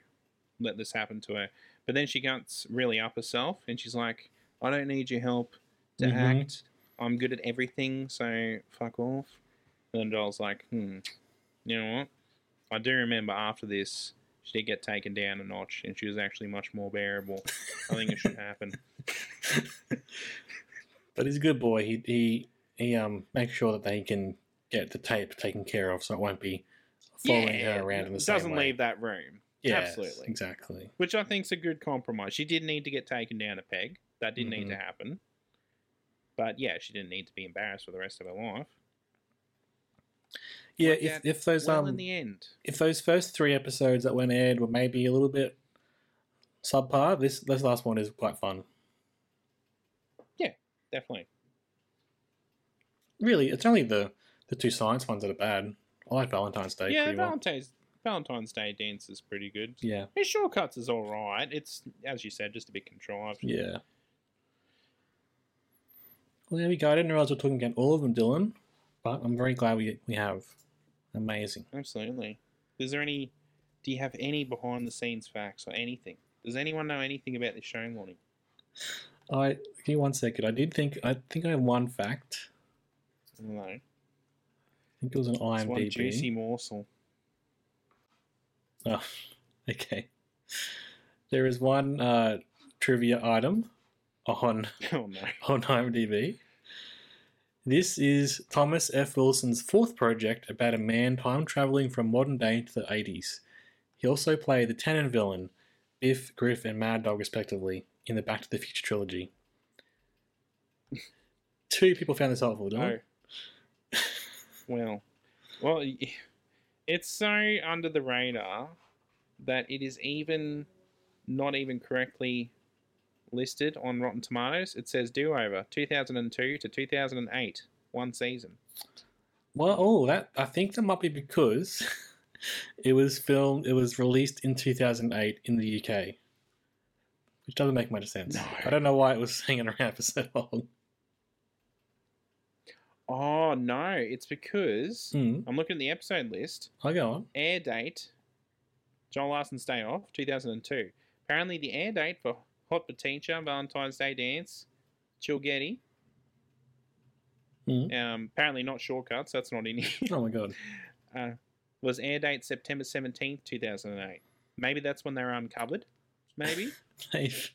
let this happen to her. But then she gets really up herself and she's like, I don't need your help to
Mhm.
act. I'm good at everything, so fuck off. And then Joel's like, hmm, you know what? I do remember after this, she did get taken down a notch and she was actually much more bearable. I think it should happen.
But he's a good boy. He he he um makes sure that they can get the tape taken care of, so it won't be following her around in the same way.
doesn't leave that room.
Yes,
Absolutely.
exactly.
Which I think's a good compromise. She did need to get taken down a peg. That didn't need to
Mhm.
happen. But yeah, she didn't need to be embarrassed for the rest of her life.
Yeah, if, if those
well
um
in the end.
if those first three episodes that went aired were maybe a little bit subpar, this this last one is quite fun.
Yeah, definitely.
Really, it's only the the two science ones that are bad. I like Valentine's Day
yeah. Valentine's Valentine's Day dance is pretty good.
Yeah,
His shortcuts is all right. It's as you said, just a bit contrived.
yeah. Well, there we go. I didn't realize we are talking about all of them, Dylan, but I'm very glad we we have. Amazing.
Absolutely. Is there any? Do you have any behind the scenes facts or anything? Does anyone know anything about this show, Lonnie?
I give me one second. I did think I think I have one fact.
No.
I think it was an
It's one juicy morsel.
Oh, okay. There is one uh, trivia item on
Oh no.
on IMDb. This is Thomas F. Wilson's fourth project about a man time traveling from modern day to the 80s. He also played the Tenon villain, Biff, Griff, and Mad Dog, respectively, in the Back to the Future trilogy. Two people found this helpful, don't
Oh. well, well, it's so under the radar that it is even not even correctly listed on Rotten Tomatoes. It says do over 2002 to 2008, one season.
Well, oh, that I think that might be because it was filmed, it was released in 2008 in the UK, which doesn't make much sense.
No.
I don't know why it was hanging around for so long.
Oh no, it's because
Hmm.
I'm looking at the episode list.
I'll go on.
Air date: Joel Larsen's Day Off, 2002. Apparently, the air date for Hot Teacher, Valentine's Day Dance, Chilgetty.
Hmm.
Um, apparently not shortcuts. That's not in here.
Oh my god.
uh, was air date September 17th, 2008. Maybe that's when they were uncovered. Maybe.
They've,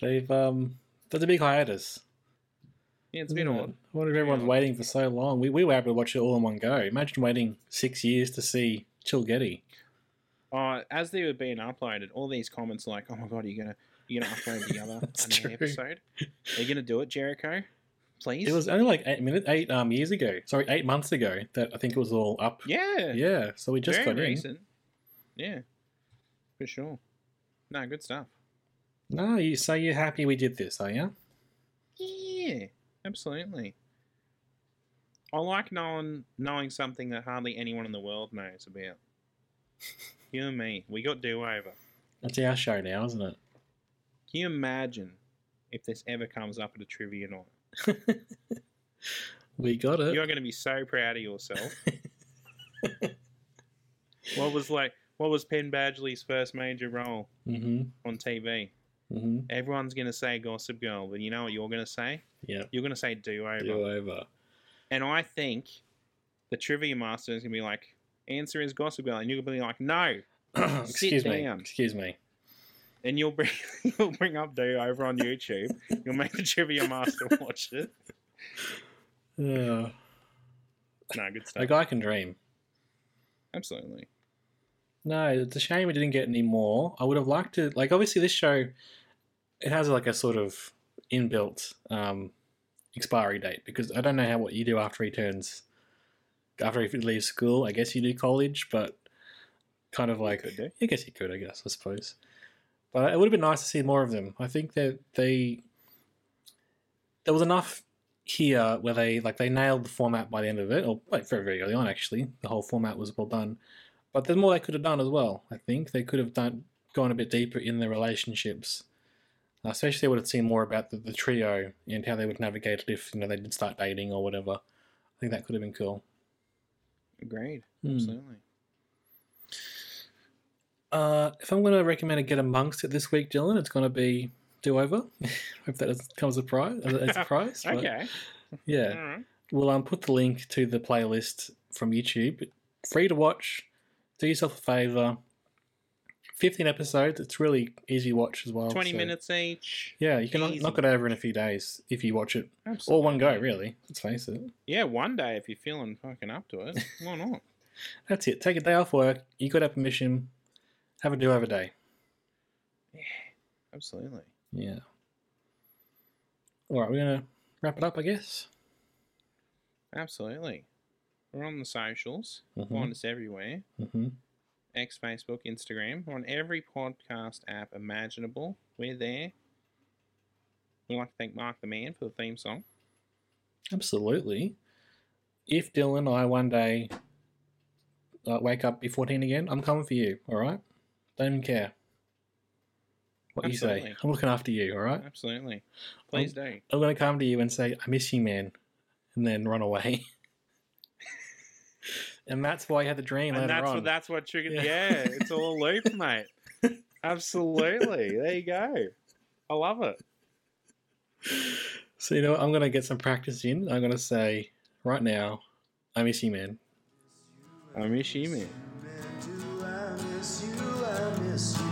they've, um, there's a big hiatus.
Yeah, it's a
isn't it?
odd.
I wonder if everyone's waiting for so long. We, we were able to watch it all in one go. Imagine waiting six years to see Chilgetty.
Uh, as they were being uploaded, all these comments are like, "Oh my god, are you gonna you gonna upload the other episode? Are you gonna do it, Jericho? Please."
It was only like eight minutes, eight um years ago. Sorry, eight months ago that I think it was all up.
yeah,
Yeah, so we just
very
got in.
recent. Yeah, for sure. No, good stuff.
No, you so you're happy we did this, are you?
Yeah, absolutely. I like knowing knowing something that hardly anyone in the world knows about. you and me, we got do over.
That's our show now, isn't it?
Can you imagine if this ever comes up at a trivia night?
we got it.
You're going to be so proud of yourself. what was like? What was Penn Badgley's first major role
mm-hmm.
on TV?
Mm-hmm.
Everyone's going to say Gossip Girl, but you know what you're going to say?
Yeah.
You're going to say Do Over.
Do over.
And I think the trivia master is going to be like, answer is Gossip Girl. And you're going to be like, no.
excuse me.
down.
Excuse me.
And you'll bring, you'll bring up Do Over on YouTube. You'll make the trivia master watch it.
Yeah.
No, good stuff.
a guy can dream.
Absolutely.
No, it's a shame we didn't get any more. I would have liked to, like, obviously this show, it has like a sort of inbuilt um, expiry date because I don't know how what you do after he turns, after he leaves school. I guess you do college, but kind of like,
do.
I guess you could, I guess, I suppose. But it would have been nice to see more of them. I think that they, there was enough here where they like they nailed the format by the end of it, or like very very early on actually. The whole format was well done, but there's more they could have done as well. I think they could have done gone a bit deeper in their relationships, especially would have seen more about the, the trio and how they would navigate it if you know they did start dating or whatever. I think that could have been cool.
Agreed.
Hmm.
Absolutely.
Uh, if I'm going to recommend a get amongst it this week, Dylan, it's going to be Do Over. Hope that doesn't as a prize. As a surprise.
Okay.
Yeah.
Right.
We'll um, put the link to the playlist from YouTube. Free to watch. Do yourself a favor. 15 episodes. It's really easy to watch as well.
20
so-
minutes each.
Yeah, you can knock-
Easy.
knock it over in a few days if you watch it.
Absolutely.
All one go, really. Let's face it.
Yeah, one day if you're feeling fucking up to it. Why not?
That's it. Take a day off work. You got our permission. Have a do over day.
Yeah, absolutely.
Yeah. All right, we're gonna wrap it up, I guess.
Absolutely. We're on the socials.
Mhm.
Find us everywhere.
Mm-hmm.
X, Facebook, Instagram. We're on every podcast app imaginable. We're there. We'd like to thank Mark the Man for the theme song.
Absolutely. If Dylan and I one day uh, wake up before 10 again, I'm coming for you, all right? Don't even care what you say. I'm looking after you, all right?
Absolutely. Please do.
I'm going to come to you and say, I miss you, man, and then run away. and that's why I had the dream
And that's
on.
what that's what triggered.
Yeah.
Yeah, it's all a loop, mate. Absolutely. There you go. I love it.
So, you know what? I'm going to get some practice in. I'm going to say, right now, I miss you, man.
I miss you, man.
I miss you? I miss you,